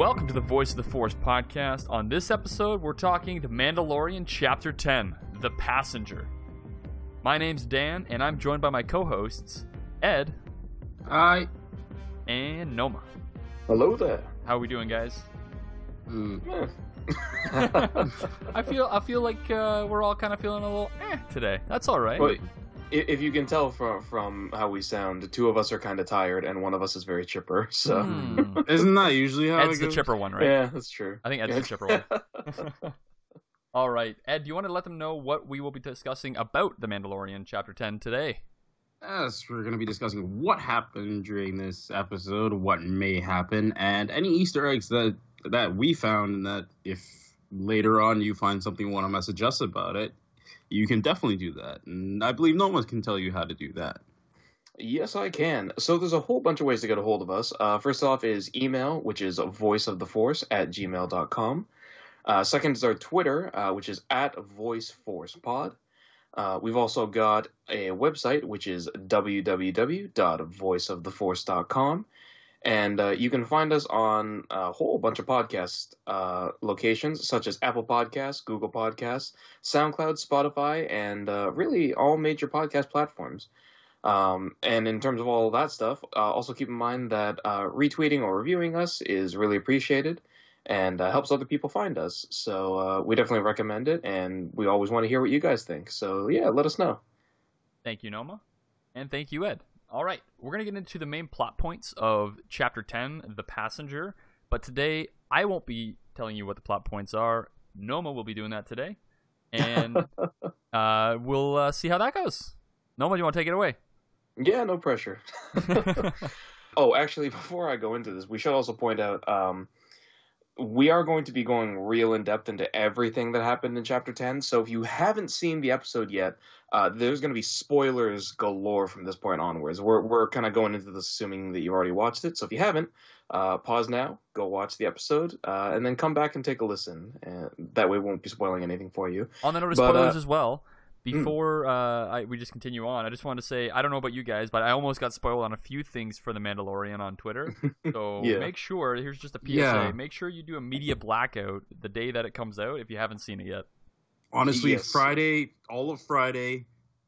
Welcome to the Voice of the Force podcast. On this episode, we're talking The Mandalorian Chapter 10 The Passenger. My name's Dan, and I'm joined by my co hosts, Ed Hi. and Noma. Hello there. How are we doing, guys? Mm. I feel I feel like uh, we're all kind of feeling a little eh today. That's all right. But i- if you can tell from from how we sound, the two of us are kind of tired, and one of us is very chipper. So Hmm. Isn't that usually how Ed's it the chipper one, right? yeah, that's true. I think Ed's the chipper one. All right, Ed, do you want to let them know what we will be discussing about The Mandalorian Chapter 10 today? Yes, we're going to be discussing what happened during this episode, what may happen, and any Easter eggs that that we found, and that if later on you find something you want to message us about it, you can definitely do that. And I believe no one can tell you how to do that. Yes, I can. So there's a whole bunch of ways to get a hold of us. Uh, first off is email, which is voiceoftheforce at gmail.com. Uh, second is our Twitter, uh, which is at voiceforcepod. Uh, we've also got a website, which is www.voiceoftheforce.com. And uh, you can find us on a whole bunch of podcast uh, locations, such as Apple Podcasts, Google Podcasts, SoundCloud, Spotify, and uh, really all major podcast platforms. Um, and in terms of all that stuff, uh, also keep in mind that uh, retweeting or reviewing us is really appreciated and uh, helps other people find us. So we definitely recommend it, and we always want to hear what you guys think. So yeah, let us know. Thank you, Noma. And thank you, Ed. All right, we're going to get into the main plot points of Chapter 10, The Passenger. But today, I won't be telling you what the plot points are. Noma will be doing that today. And uh, we'll uh, see how that goes. Noma, do you want to take it away? Yeah, no pressure. oh, actually, before I go into this, we should also point out um, we are going to be going real in depth into everything that happened in Chapter 10. So if you haven't seen the episode yet, uh, there's going to be spoilers galore from this point onwards. We're, we're kind of going into this assuming that you've already watched it. So if you haven't, uh, pause now, go watch the episode, uh, and then come back and take a listen. And that way, we won't be spoiling anything for you. On the note of spoilers uh, as well, before uh, I, we just continue on, I just wanted to say I don't know about you guys, but I almost got spoiled on a few things for The Mandalorian on Twitter. So Yeah. make sure, here's just a PSA, Yeah. make sure you do a media blackout the day that it comes out if you haven't seen it yet. Honestly, Yes. Friday, all of Friday,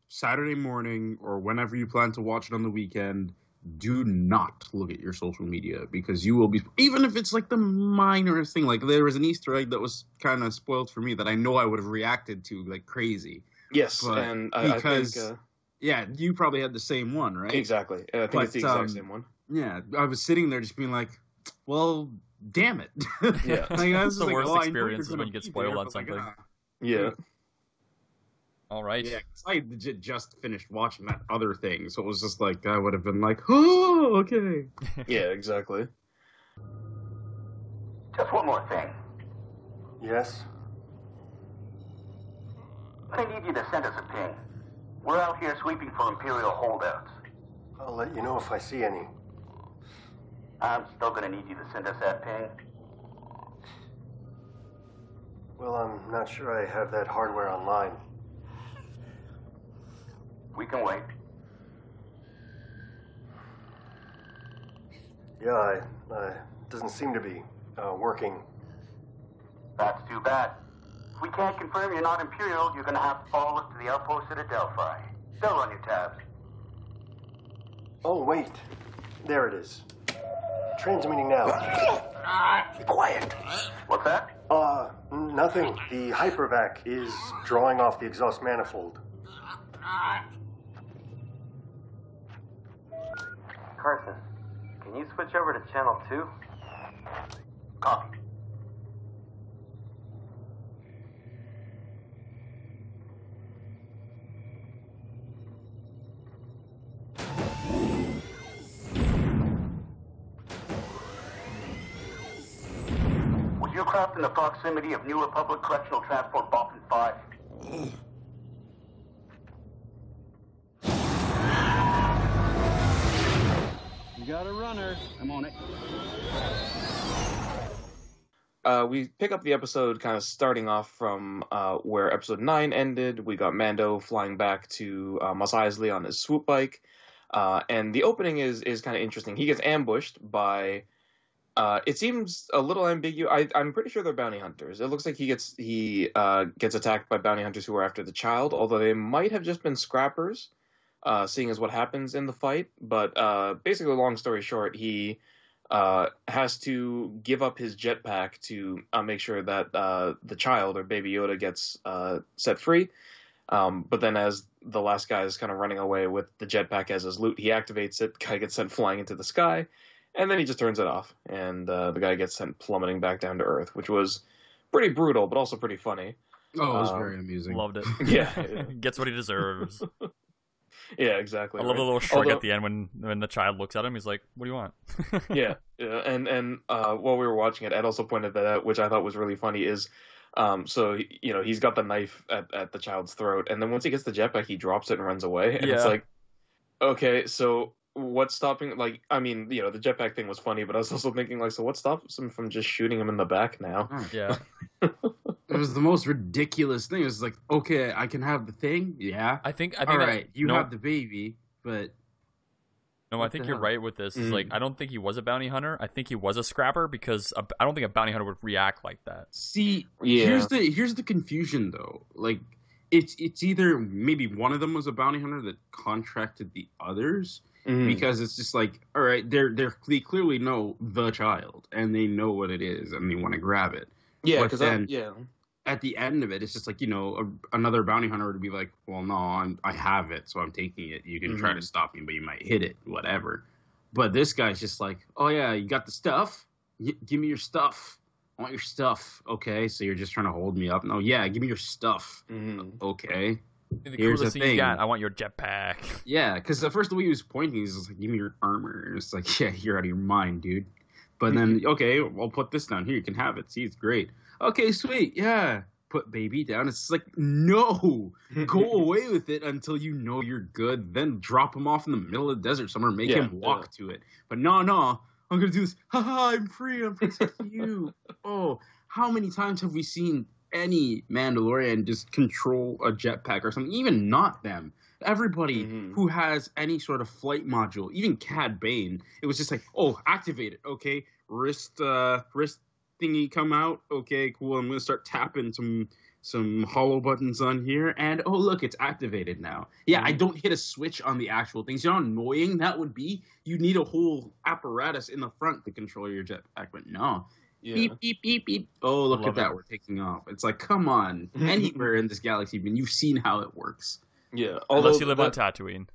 Saturday morning, or whenever you plan to watch it on the weekend, do not look at your social media because you will be, even if it's like the minorest thing. Like there was an Easter egg that was kind of spoiled for me that I know I would have reacted to like crazy. Yes, But and I, because- I think. Uh, Yeah, you probably had the same one, right? Exactly. I think But, it's the exact um, same one. Yeah, I was sitting there just being like, well, damn it. Yeah. like, I was It's the like, worst oh, experience is when you get spoiled there, on but, like, something. ah. Yeah. All right. Yeah, 'cause I legit just finished watching that other thing, so it was just like I would have been like, oh, okay. Yeah, exactly. Just one more thing. Yes? I need you to send us a ping. We're out here sweeping for Imperial holdouts. I'll let you know if I see any. I'm still gonna need you to send us that ping. Well, I'm not sure I have that hardware online. We can wait. Yeah, I, I doesn't seem to be uh, working. That's too bad. If we can't confirm you're not Imperial, you're gonna have to follow us to the outpost at Adelphi. They'll run your tabs. Oh, wait. There it is. Transmitting now. Be quiet. What's that? Uh, nothing. The hypervac is drawing off the exhaust manifold. Carson, can you switch over to channel 2? Copy. Was your craft in the proximity of New Republic Correctional Transport Bothan 5? You got a runner. I'm on it. Uh, we pick up the episode kind of starting off from uh, where episode 9 ended. We got Mando flying back to uh, Mos Eisley on his swoop bike. Uh, and the opening is, is kind of interesting. He gets ambushed by Uh, it seems a little ambiguous. I'm pretty sure they're bounty hunters. It looks like he gets he uh, gets attacked by bounty hunters who are after the child, although they might have just been scrappers, uh, seeing as what happens in the fight. But uh, basically, long story short, he uh, has to give up his jetpack to uh, make sure that the child or Baby Yoda gets set free. Um, but then, as the last guy is kind of running away with the jetpack as his loot, he activates it. Guy gets sent flying into the sky, and then he just turns it off, and uh, the guy gets sent plummeting back down to Earth, which was pretty brutal, but also pretty funny. Oh, it was Um, very amusing. Loved it. Yeah. Gets what he deserves. Yeah, exactly. I love the little shrug Although- at the end when when the child looks at him. He's like, "What do you want?" yeah, yeah, and and uh, while we were watching it, Ed also pointed that out, which I thought was really funny. Is um, so you know he's got the knife at, at the child's throat, and then once he gets the jetpack, he drops it and runs away, and it's like, okay, so what's stopping? Like, I mean, you know, the jetpack thing was funny, but I was also thinking like, so what stops him from just shooting him in the back now? yeah. It was the most ridiculous thing. It was like, okay, I can have the thing. Yeah. I think I think All that- you no, have the baby, but no. I think you're hell? right with this. Is like Mm. I don't think he was a bounty hunter. I think he was a scrapper because a, I don't think a bounty hunter would react like that. see, Yeah. here's the here's the confusion though. Like, it's it's either maybe one of them was a bounty hunter that contracted the others Mhm. because it's just like, all right, they're they're they clearly know the child and they know what it is and they want to grab it. yeah, because then- yeah, at the end of it, it's just like you know a, another bounty hunter would be like, "Well, no, I'm, I have it, so I'm taking it. You can try to Mhm. stop me, but you might hit it, whatever." But this guy's just like, "Oh yeah, you got the stuff? Y- give me your stuff. I want your stuff." Okay, so you're just trying to hold me up? No, yeah, give me your stuff. Mhm. Okay, The Here's coolest the thing you got. I want your jetpack. yeah, because at first the way he was pointing, he's just like, "Give me your armor." And it's like, "Yeah, you're out of your mind, dude." But then, okay, I'll put this down here. You can have it. See, it's great. Okay, sweet. Yeah, put baby down. It's like, no, go away with it until you know you're good. Then drop him off in the middle of the desert somewhere. Make Yeah, him walk to it. But no, no, I'm gonna do this. Ha ha! I'm free. I'm protecting you. Oh, how many times have we seen any Mandalorian just control a jetpack or something? Even not them. Everybody Mhm. who has any sort of flight module, even Cad Bane, it was just like, oh, activate it. Okay, wrist, uh, wrist thingy come out. Okay, cool. I'm gonna start tapping some some hollow buttons on here, and oh look, it's activated now. Yeah, I Mhm. don't hit a switch on the actual things. You know how annoying that would be? You need a whole apparatus in the front to control your jetpack, but no. Yeah. Beep beep beep beep. Oh, look at that, it. we're taking off. It's like, come on. Anywhere in this galaxy, even you've seen how it works. Yeah, Unless you live that- on Tatooine.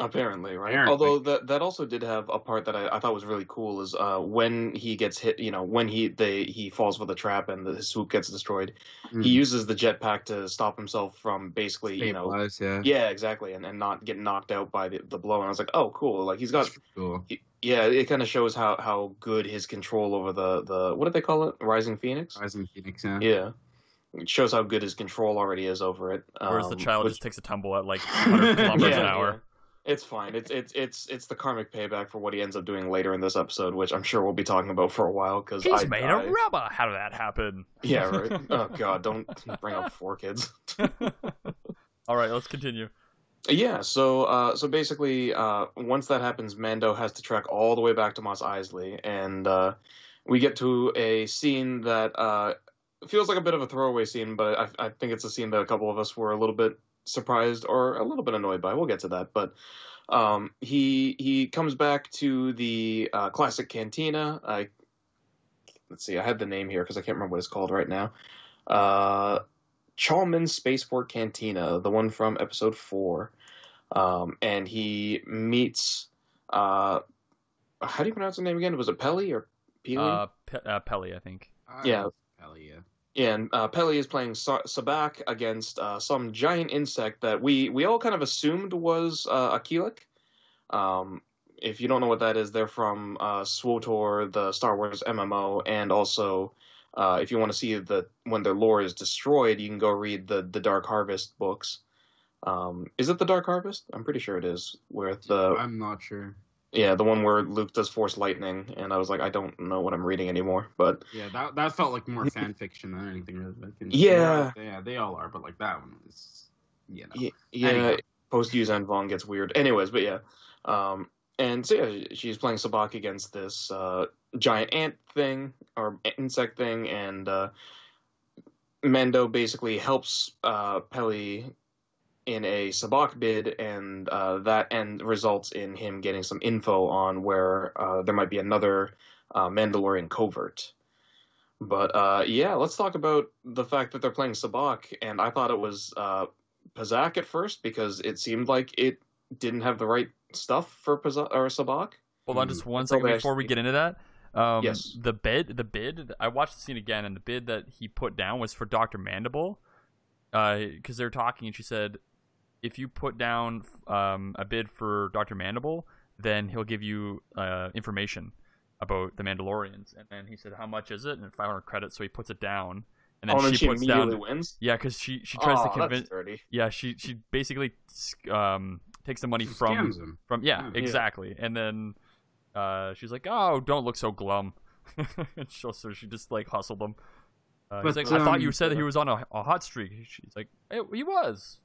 Apparently, right? Apparently. Although that that also did have a part that I, I thought was really cool is uh, when he gets hit, you know, when he they he falls for the trap and the, his swoop gets destroyed, Mm. he uses the jetpack to stop himself from basically, you know, Stabilize, yeah. yeah, exactly, and, and not get knocked out by the, the blow. And I was like, oh, cool, like he's got, That's cool. he- yeah, it kind of shows how how good his control over the the what did they call it, Rising Phoenix? Rising Phoenix, yeah. Yeah. It shows how good his control already is over it. Whereas the um, child which- just takes a tumble at like 100 kilometers Yeah, an hour. yeah. It's fine. It's it's it's it's the karmic payback for what he ends up doing later in this episode, which I'm sure we'll be talking about for a while. Because He's I, made I- a rubber. How did that happen? Yeah, right. oh god, don't bring up four kids. All right, let's continue. Yeah, so uh, so basically, uh, once that happens, Mando has to trek all the way back to Mos Eisley, and uh, we get to a scene that uh, feels like a bit of a throwaway scene, but I, I think it's a scene that a couple of us were a little bit surprised or a little bit annoyed by. We'll get to that, but um, he he comes back to the uh, classic cantina. I let's see, I had the name here because I can't remember what it's called right now. Chalmun Spaceport Cantina, the one from episode four. Um, and he meets, uh, how do you pronounce the name again? Was it Pelly or Peely? Uh, Pe- uh, Pelly, I think. Yeah. Hell yeah. yeah, and uh, Pelly is playing Sa- Sabacc against uh, some giant insect that we, we all kind of assumed was uh, a Killik. Um, if you don't know what that is, they're from uh, SWTOR, the Star Wars MMO, and also uh, if you want to see the when their lore is destroyed, you can go read the the Dark Harvest books. Um, is it the Dark Harvest? I'm pretty sure it is. Where the I'm not sure. yeah, the one where Luke does Force Lightning, and I was like, I don't know what I'm reading anymore. But Yeah, that that felt like more fan fiction than anything. Really. Like, Yeah. yeah, they all are, but like that one is, you know. yeah, yeah Anyhow. post Yuuzhan Vong gets weird. Anyways, but yeah. Um, and so yeah, she's playing Sabacc against this uh, giant ant thing or insect thing, and uh, Mando basically helps uh, Peli in a Sabacc bid, and uh, that end results in him getting some info on where uh, there might be another uh, Mandalorian covert. But uh, yeah, let's talk about the fact that they're playing Sabacc, and I thought it was Pazaak at first because it seemed like it didn't have the right stuff for Pazaak or Sabacc. Hold on just one That's all second they before we get into that. Um, Yes. The bid, the bid. I watched the scene again, and the bid that he put down was for Doctor Mandible, because they're talking, and she said, if you put down um, a bid for Doctor Mandible, then he'll give you uh, information about the Mandalorians. And then he said, how much is it? And 500 credits. So he puts it down, and then oh, and she, she puts immediately down. wins. Yeah, because she she tries oh, to convince. Yeah, she she basically um takes the money from Scams him. from yeah, Yeah. exactly. And then uh she's like, "Oh, don't look so glum." And so, so she just like hustled him. Uh, he's But, like, "I thought you um, said that he was on a, a hot streak." She's like, hey, "He was,"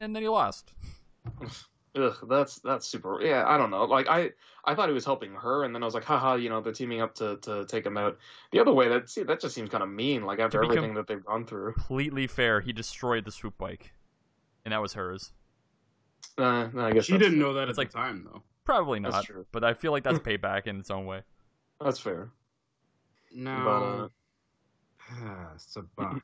and then he lost. Ugh, that's that's super. Yeah, I don't know. Like I, I thought he was helping her, and then I was like, haha, you know, they're teaming up to to take him out. The other way, that see, that just seems kind of mean. Like after everything that they've gone through. Completely fair. He destroyed the swoop bike, and that was hers. Uh, I guess She didn't know that at It's like- the time, though. Probably That's not, true. but I feel like that's payback in its own way. That's fair. No. Sabacc.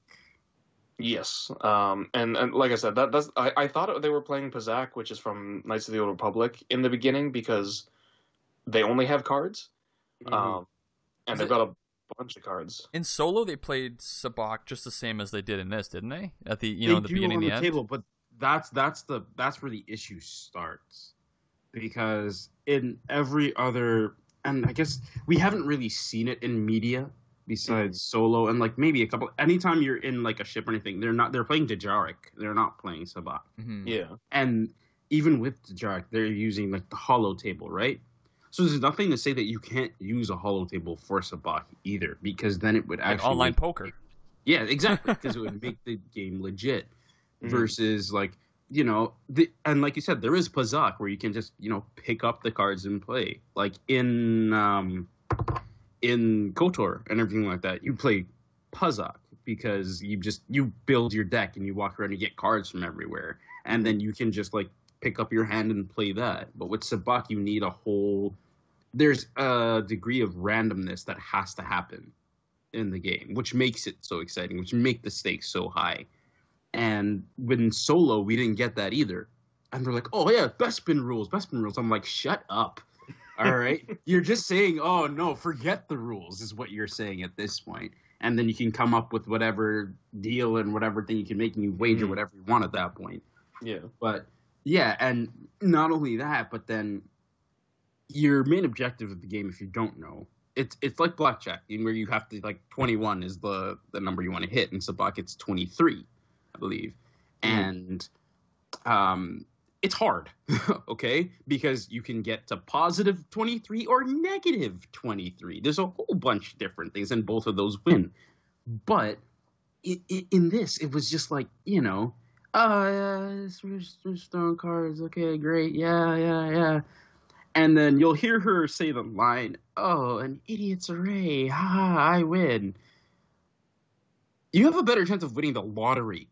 Yes. Um. And and like I said, that that's I, I thought they were playing Pazaak, which is from Knights of the Old Republic, in the beginning because they only have cards. Mhm. Um. And Is they've it- got a bunch of cards. In Solo, they played Sabacc just the same as they did in this, didn't they? At the you They know the beginning, on and the the, end. table, but that's that's the that's where the issue starts because in every other and I guess we haven't really seen it in media besides Solo and like maybe a couple. Anytime you're in like a ship or anything, they're not they're playing Dejarik. They're not playing Sabacc. Mhm. Yeah. and even with Dejarik, they're using like the hollow table, right? So there's nothing to say that you can't use a hollow table for Sabacc either, because then it would Like actually online poker. yeah, exactly, because it would make the game legit. Mhm. Versus like you know, the, and like you said, there is Pazaak where you can just you know pick up the cards and play. Like in um, in Kotor and everything like that, you play Pazaak because you just you build your deck and you walk around and get cards from everywhere, and then you can just like pick up your hand and play that. But with Sabacc, you need a whole. There's a degree of randomness that has to happen in the game, which makes it so exciting, which make the stakes so high. And when solo, we didn't get that either. And they're like, "Oh yeah, best spin rules, best spin rules." I'm like, "Shut up." All right, you're just saying, "Oh no, forget the rules," is what you're saying at this point. And then you can come up with whatever deal and whatever thing you can make, and you wager Mhm. whatever you want at that point. Yeah. But yeah, and not only that, but then your main objective of the game, if you don't know, it's it's like blackjack, in where you have to like twenty one is the the number you want to hit, and Sabacc it's twenty three, I believe, and um, it's hard, okay, because you can get to positive twenty three or negative twenty three. There's a whole bunch of different things, and both of those win, but. i i in this, it was just like you know, oh yeah, we're just throwing cards. Okay, great, yeah, yeah, yeah. And then you'll hear her say the line, "Oh, an idiot's array, ha, ha, I win." You have a better chance of winning the lottery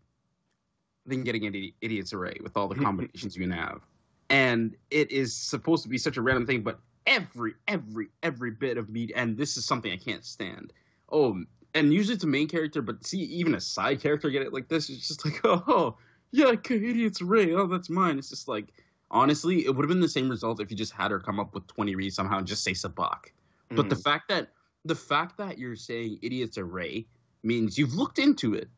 than getting an idi- idiot's array with all the combinations you can have. And it is supposed to be such a random thing, but every, every, every bit of media, and this is something I can't stand. Oh, and usually it's a main character, but see, even a side character get it like this. It's just like, oh, yeah, okay, idiot's array. Oh, that's mine. It's just like, honestly, it would have been the same result if you just had her come up with 20 reads somehow and just say Sabacc. But the Mhm. fact that the fact that you're saying idiot's array means you've looked into it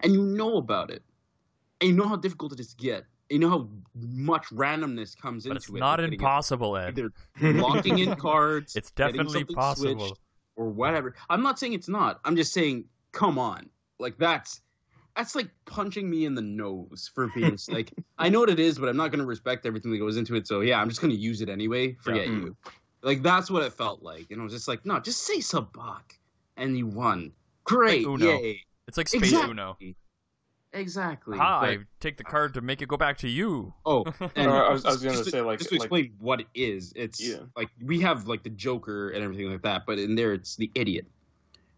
and you know about it. And you know how difficult it is to get. You know how much randomness comes But into it's it. not with getting it. impossible, Ed. Either locking in cards. It's definitely possible. switched, or whatever. I'm not saying it's not. I'm just saying, come on. Like that's that's like punching me in the nose for being like I know what it is, but I'm not gonna respect everything that goes into it. So yeah, I'm just gonna use it anyway. Forget Yeah. you. Like that's what it felt like. And I was just like, no, just say Sabacc. And you won. Great. Uno. Yay. It's like Space Exactly. Uno. Exactly. Hi, but- take the card to make it go back to you. oh, and I was- I was gonna say, like- just to like- explain what it is. It's Yeah. like we have like the Joker and everything like that, but in there it's the idiot.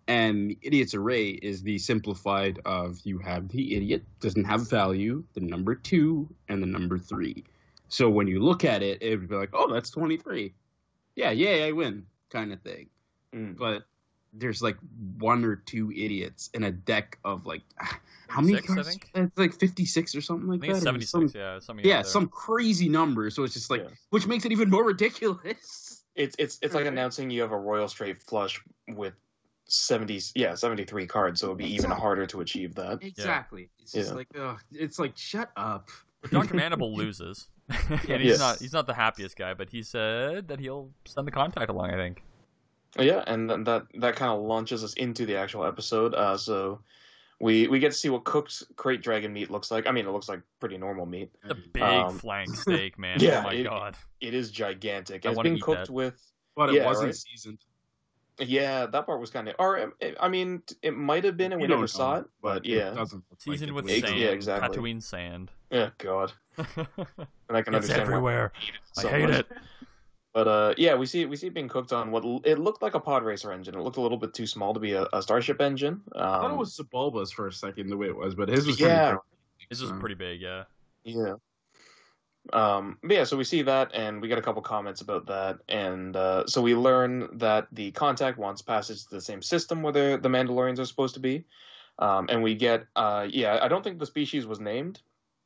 And the idiot's array is the simplified of you have the idiot doesn't have value, the number two, and the number three. So when you look at it, it would be like, oh, that's twenty three. Yeah, yeah, I win, kind of thing. Mm. But there's like one or two idiots in a deck of like how many cards? It's like fifty six or something like I think that. or 76. some- yeah, something. yeah, some crazy number. So it's just like, Yeah. which makes it even more ridiculous. It's it's it's like announcing you have a royal straight flush with seventy yeah seventy three cards, so it'd be even harder to achieve that. Exactly. It's just Yeah. like, ugh, it's like, shut up. Doctor Mandible loses, and he's Yes. not he's not the happiest guy, but he said that he'll send the contact along. I think. Yeah, and then that that kind of launches us into the actual episode. Uh, so we we get to see what cooked crate dragon meat looks like. I mean, it looks like pretty normal meat. The big Um, flank steak, man. yeah, oh my it- god. It is gigantic. I It's wanna being cooked that. with. But it Yeah, wasn't right? seasoned. Yeah, that part was kind of. Or um, I mean, it might have been, and we, don't never saw it. But yeah, doesn't look like Seasoned it with was. Sand. yeah, exactly. Tatooine sand. yeah, God, and I can it's understand why everywhere. we hate it I so hate it. But uh, yeah, we see we see it being cooked on what l- it looked like a pod racer engine. It looked a little bit too small to be a, a starship engine. Um, I thought it was Sebulba's for a second, the way it was, but his was Yeah. pretty This was pretty big, yeah. Yeah. Um, but yeah, so we see that, and we get a couple comments about that, and uh, so we learn that the contact wants passage to the same system where the, the Mandalorians are supposed to be, um, and we get, uh, yeah, I don't think the species was named.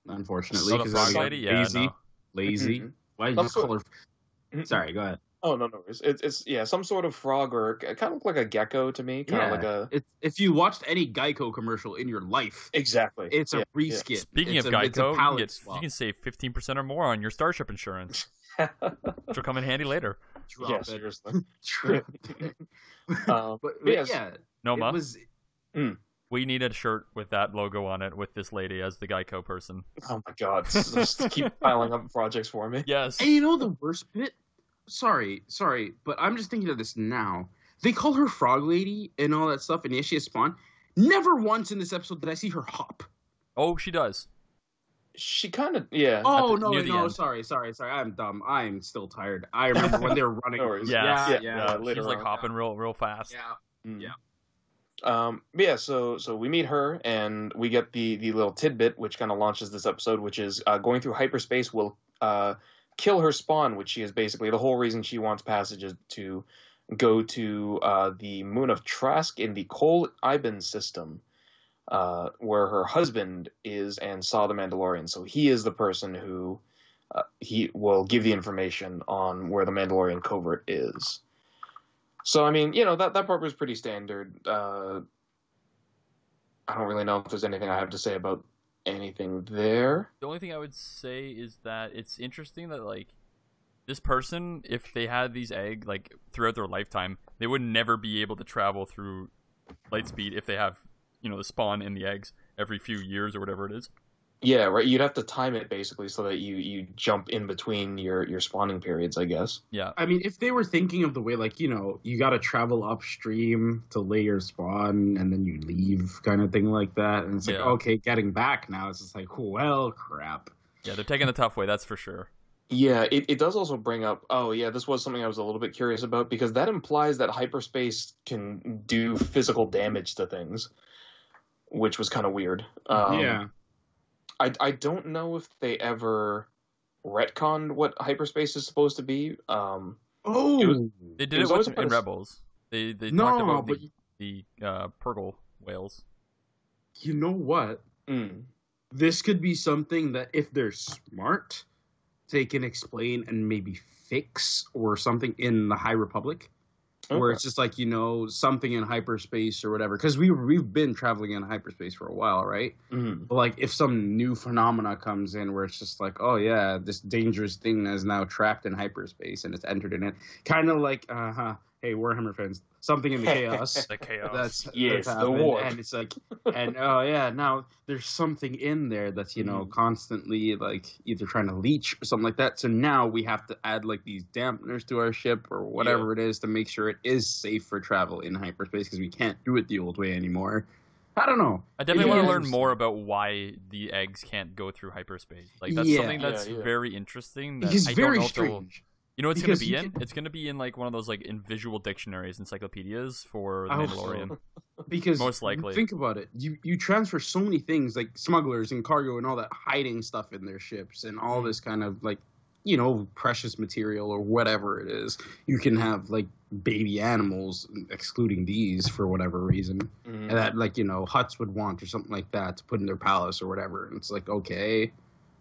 unfortunately. The 'cause frog it's lady? Yeah, lazy. no. Lazy. Mhm. Why did you just call her? Sorry, go ahead. Oh no, no, it's, it's it's yeah, some sort of frog or it kind of looked like a gecko to me, kind of like a It's, if you watched any Geico commercial in your life, exactly. it's a Yeah, yeah. reskin. Speaking it's of a, it's a Geico, you can, get, you can save 15% or more on your Starship insurance, which will come in handy later. Drop yeah, it. seriously. Drop it. Um, but, but but yes. yeah, Noma, it was we need a shirt with that logo on it with this lady as the Geico person. oh my god, just keep piling up projects for me. Yes. And you know the worst bit? Sorry, sorry, but I'm just thinking of this now. They call her Frog Lady and all that stuff, and yes, she has spawn. Never once in this episode did I see her hop. Oh, she does. She kind of yeah. Oh the- no, no, end. sorry, sorry, sorry. I'm dumb. I'm still tired. I remember when they were running. No worries. Yeah, Yeah, yeah, yeah. She's like on. hopping real, real fast. yeah. Mm. Yeah. Um, but yeah, so so we meet her and we get the the little tidbit which kind of launches this episode, which is uh, going through hyperspace will uh, kill her spawn, which she is basically the whole reason she wants passage is to go to uh, the moon of Trask in the Kol Iben system, uh, where her husband is and saw the Mandalorian. So he is the person who uh, he will give the information on where the Mandalorian covert is. So I mean, you know that that part was pretty standard. Uh, I don't really know if there's anything I have to say about anything there. The only thing I would say is that it's interesting that like this person, if they had these egg like throughout their lifetime, they would never be able to travel through light speed if they have you know the spawn in the eggs every few years or whatever it is. Yeah, right. You'd have to time it basically so that you you jump in between your your spawning periods, I guess. Yeah. I mean, if they were thinking of the way, like, you know, you got to travel upstream to lay your spawn and then you leave, kind of thing like that. And it's like, Yeah. okay, getting back now, it's just like, well, crap. Yeah, they're taking the tough way, that's for sure. Yeah, it, it does also bring up. Oh, yeah, this was something I was a little bit curious about because that implies that hyperspace can do physical damage to things, which was kind of weird. Um, yeah. I, I don't know if they ever retconned what hyperspace is supposed to be. Um, Oh, it was- They did It it, was with in Rebels. They they no, talked about but the, the uh, Purrgil whales. you know what? mm, This could be something that if they're smart, they can explain and maybe fix or something in the High Republic. Where it's just like you know something in hyperspace or whatever, because we we've been traveling in hyperspace for a while, right? Mhm. But like if some new phenomena comes in where it's just like, oh yeah, this dangerous thing is now trapped in hyperspace and it's entered in it, kind of like, uh huh, hey Warhammer fans, something in the chaos. The chaos. That's Yes, that's the war. and it's like, and oh yeah, now there's something in there that's you know Mhm. constantly like either trying to leech or something like that. So now we have to add like these dampeners to our ship or whatever it is to make sure it is safe for travel in hyperspace because we can't do it the old way anymore. I don't know. I definitely Yeah. want to learn more about why the eggs can't go through hyperspace. Like that's Yeah. something that's Yeah, yeah. very interesting. That It's I very don't know if they'll- strange. You know what it's Because gonna be in? can- It's gonna be in like one of those like in visual dictionaries, encyclopedias for the I. Mandalorian. Because Most likely. think about it. You you transfer so many things like smugglers and cargo and all that hiding stuff in their ships and all this kind of like you know precious material or whatever it is. You can have like baby animals, excluding these for whatever reason, Mhm. and that like you know Hutts would want or something like that to put in their palace or whatever. And it's like okay,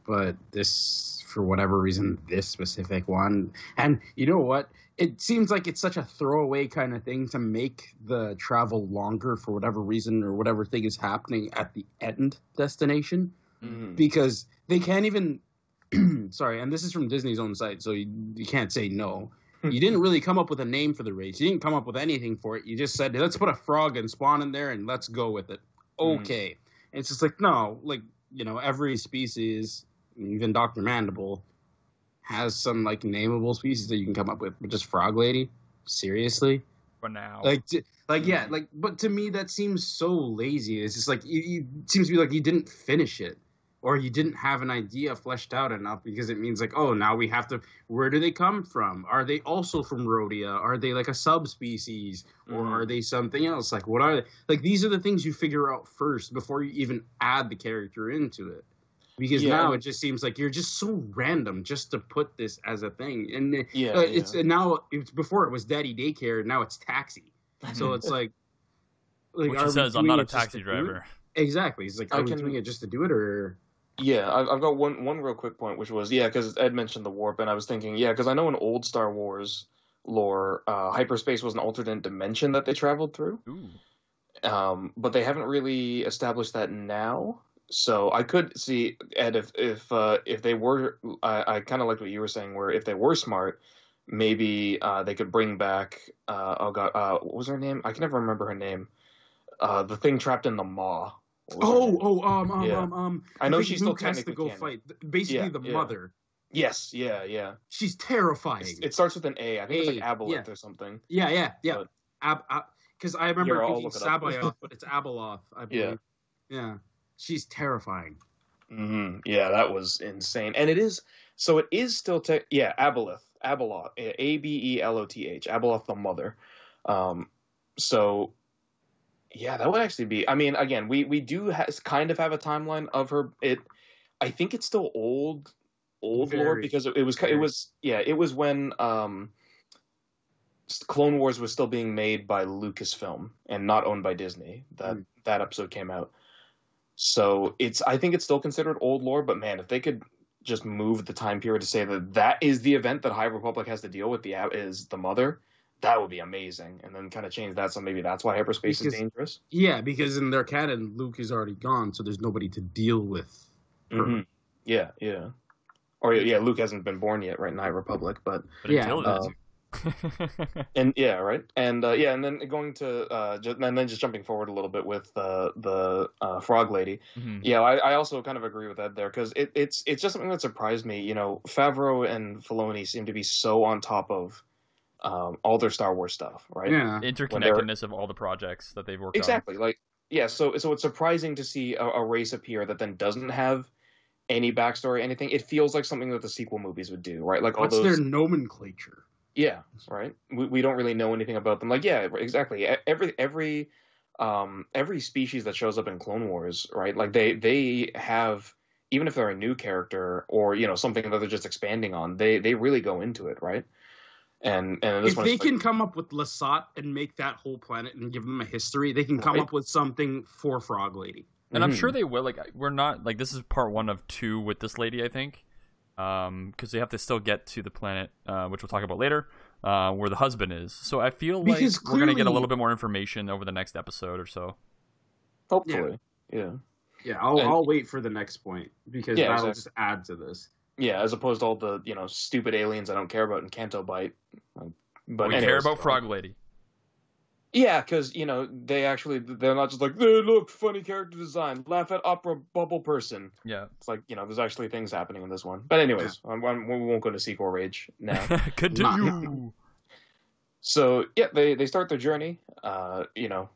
but this for whatever reason this specific one. And you know what? It seems like it's such a throwaway kind of thing to make the travel longer for whatever reason or whatever thing is happening at the end destination Mhm. because they can't even sorry and this is from disney's own site so you, you can't say no. You didn't really come up with a name for the race. You didn't come up with anything for it. You just said let's put a frog and spawn in there and let's go with it. Mhm. okay. And it's just like no like you know every species even dr mandible has some like nameable species that you can come up with but just frog lady? Seriously? For now, like t- like yeah like but to me that seems so lazy. It's just like you, you it seems to be like you didn't finish it or you didn't have an idea fleshed out enough because it means like oh now we have to where do they come from? Are they also from rhodia? Are they like a subspecies? Or Mhm. are they something else? Like what are they? Like these are the things you figure out first before you even add the character into it because Yeah, now it just seems like you're just so random just to put this as a thing and Yeah, uh, it's yeah. and now it's before it was daddy daycare now it's taxi so it's like, like which are he we says, "I'm not a taxi to do it?" driver." Exactly. He's like, I are we can- doing it just to do it, or Yeah, I've, I've got one one real quick point, which was yeah, because Ed mentioned the warp, and I was thinking yeah, because I know in old Star Wars lore, uh, hyperspace was an alternate dimension that they traveled through, Ooh, um, but they haven't really established that now. So I could see Ed if if uh, if they were, I, I kind of liked what you were saying, where if they were smart, maybe uh, they could bring back uh, oh god, uh, what was her name? I can never remember her name. Uh, the thing trapped in the maw. What was her oh, oh, um, um, Yeah. um, um. I know she's still has to go canon. fight. Basically, Yeah, the yeah. mother. Yes, yeah, yeah. She's terrifying. It's, it starts with an A. I think it's like A, Aboleth or something. yeah, yeah, yeah. But- Ab, because I remember thinking look it up. Sabayoth, but it's Abeloth. I believe. Yeah. Yeah. She's terrifying. hmm Yeah, that was insane. And it is so. It is still te- yeah. Aboleth, Abeloth, A B E L O T H, Abeloth the mother. Um, so yeah, that would actually be. I mean, again, we we do ha- kind of have a timeline of her. It, I think it's still old, old lore because it, it was it was yeah it was when um. Clone Wars was still being made by Lucasfilm and not owned by Disney. That Mm. that episode came out. So it's I think it's still considered old lore, but man, if they could just move the time period to say that that is the event that High Republic has to deal with, the is the mother, that would be amazing. And then kind of change that so maybe that's why hyperspace Because- is dangerous. Yeah, because in their canon, Luke is already gone, so there's nobody to deal with. her. Mhm. Yeah, yeah. Or yeah, Luke hasn't been born yet, right? In High Republic, but but Yeah, until uh, then, and yeah, right, and uh, yeah, and then going to uh, just, and then just jumping forward a little bit with uh, the uh, Frog Lady. Mhm. Yeah, I, I also kind of agree with that there because it, it's it's just something that surprised me. You know, Favreau and Filoni seem to be so on top of um, all their Star Wars stuff, right? Yeah. interconnectedness of all the projects that they've worked on. Exactly. Like, yeah. So so it's surprising to see a, a race appear that then doesn't have any backstory, anything. It feels like something that the sequel movies would do, right? Like all What's those. their nomenclature? Yeah, right. We, we don't really know anything about them. Like, yeah, exactly. E- Every every um every species that shows up in Clone Wars, right? Like they they have even if they're a new character or you know something that they're just expanding on, they they really go into it, right? And and this If one they is like- can come up with Lasat and make that whole planet and give them a history, they can come Right. up with something for Frog Lady. and I'm Mhm. sure they will. Like we're not like this is part one of two with this lady, I think, because they have to still get to the planet, uh, which we'll talk about later, uh, where the husband is. So I feel like Because we're gonna get a little bit more information over the next episode or so. hopefully, yeah. Yeah, I'll, And- I'll wait for the next point because Yeah, that'll exactly. just add to this. Yeah, as opposed to all the you know stupid aliens I don't care about in Canto Bight. But we care about Frog Lady. Yeah, because you know they actually they're not just like hey, look funny character design, laugh at opera bubble person. Yeah. It's like you know there's actually things happening in this one. But anyways, I'm, I'm, we won't go to sequel rage now. Continue. so yeah, they they start their journey. Uh, you know,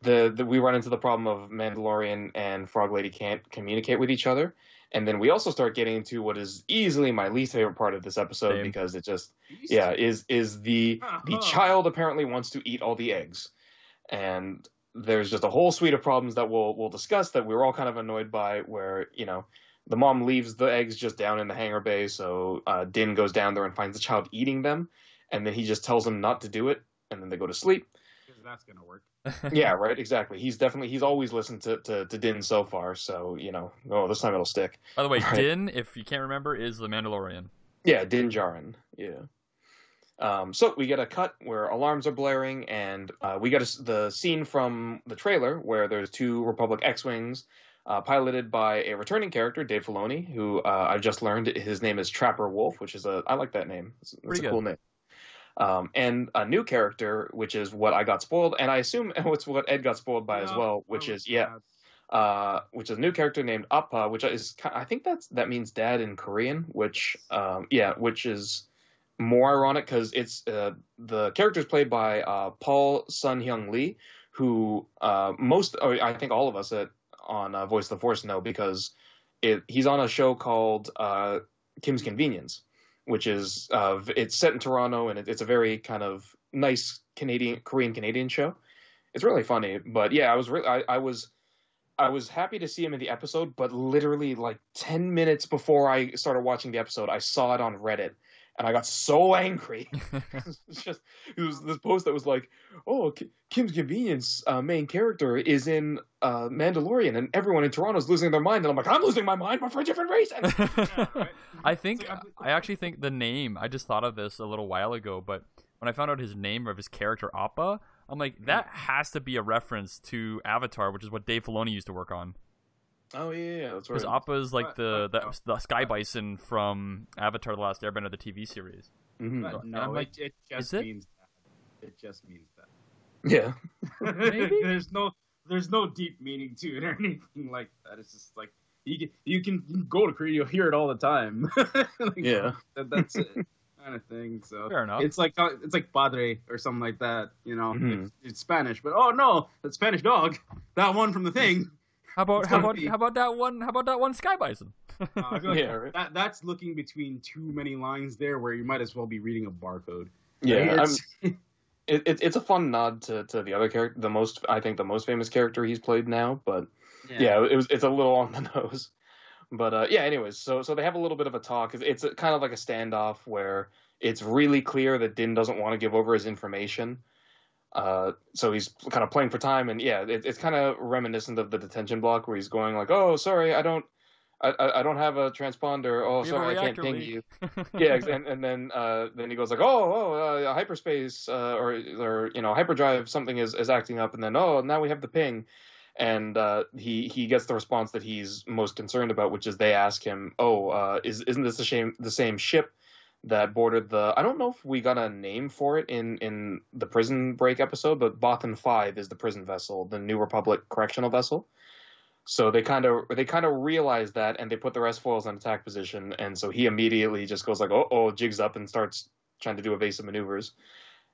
the, the we run into the problem of Mandalorian and Frog Lady can't communicate with each other, and then we also start getting into what is easily my least favorite part of this episode Same. because it just yeah is is the the Uh-huh. child apparently wants to eat all the eggs, and there's just a whole suite of problems that we'll we'll discuss that we were all kind of annoyed by where you know the mom leaves the eggs just down in the hangar bay so uh, din goes down there and finds the child eating them. And then he just tells him not to do it. And then they go to sleep 'Cause that's gonna work. yeah right exactly he's definitely he's always listened to, to, to din so far so you know oh this time it'll stick By the way, Right. Din, if you can't remember, is the Mandalorian. Yeah, Din Djarin. Yeah. Um, so we get a cut where alarms are blaring, and uh, we get a s the scene from the trailer where there's two Republic X-wings, uh, piloted by a returning character, Dave Filoni, who uh, I just learned his name is Trapper Wolf, which is a I like that name. It's, it's Pretty a cool name. Um, and a new character, which is what I got spoiled, and I assume it's what Ed got spoiled by as well, which is yeah, uh, which is a new character named Appa, which is I think that's that means dad in Korean, which um, yeah, which is more ironic because it's uh, the is played by uh, Paul Sun Hyung Lee, who uh, most or I think all of us at on uh, Voice of the Force know because it, he's on a show called uh, Kim's Convenience, which is uh, it's set in Toronto and it, it's a very kind of nice Canadian Korean Canadian show. It's really funny, but yeah, I was really I, I was I was happy to see him in the episode, but literally like 10 minutes before I started watching the episode, I saw it on Reddit and I got so angry. it's just it was this post that was like, "Oh, Kim's Convenience uh, main character is in uh, Mandalorian and everyone in Toronto is losing their mind." And I'm like, "I'm losing my mind, but for a different reasons." right. I think like, I actually think the name. I just thought of this a little while ago, but when I found out his name of his character Appa, I'm like, that has to be a reference to Avatar, which is what Dave Filoni used to work on. Oh yeah, yeah, that's right. Because right. Appa is like But- the, the the Sky Bison from Avatar: The Last Airbender, the TV series. Mhm. But no, like, it, it just is it? means that. It just means that. Yeah, Maybe? there's no there's no deep meaning to it or anything like that. It's just like you can you can, you can go to Korea, you'll hear it all the time. Like, Yeah. that, that's it kind of thing. So Fair enough. it's like uh, it's like padre or something like that. You know, Mhm. it's, it's Spanish, but oh no, that Spanish dog, that one from the thing. How about how about be. how about that one? How about that one Sky Bison? Uh, I like Yeah, right. that that's looking between too many lines there, where you might as well be reading a barcode. yeah. I'm, It's- it, it, it's a fun nod to, to the other character, the most I think the most famous character he's played now, but yeah, it was it's a little on the nose. But uh, yeah, anyways, so so they have a little bit of a talk. It's, it's a, kind of like a standoff where it's really clear that Din doesn't want to give over his information. Uh, so he's kind of playing for time, and yeah, it, it's kind of reminiscent of the detention block where he's going like, "Oh, sorry, I don't, I, I, don't have a transponder. Oh, We sorry, I can't ping leak." you." yeah, and, and then uh, then he goes like, oh, oh, uh, hyperspace uh, or or you know hyperdrive something is, is acting up, and then oh, now we have the ping, and uh, he he gets the response that he's most concerned about, which is they ask him, oh, uh, is isn't this the same the same ship that bordered the? I don't know if we got a name for it in in the prison break episode, but Bothan Five is the prison vessel, the New Republic correctional vessel. So they kind of they kind of realize that, and they put the S-foils in attack position, and so he immediately just goes like, "Oh, oh," jigs up and starts trying to do evasive maneuvers,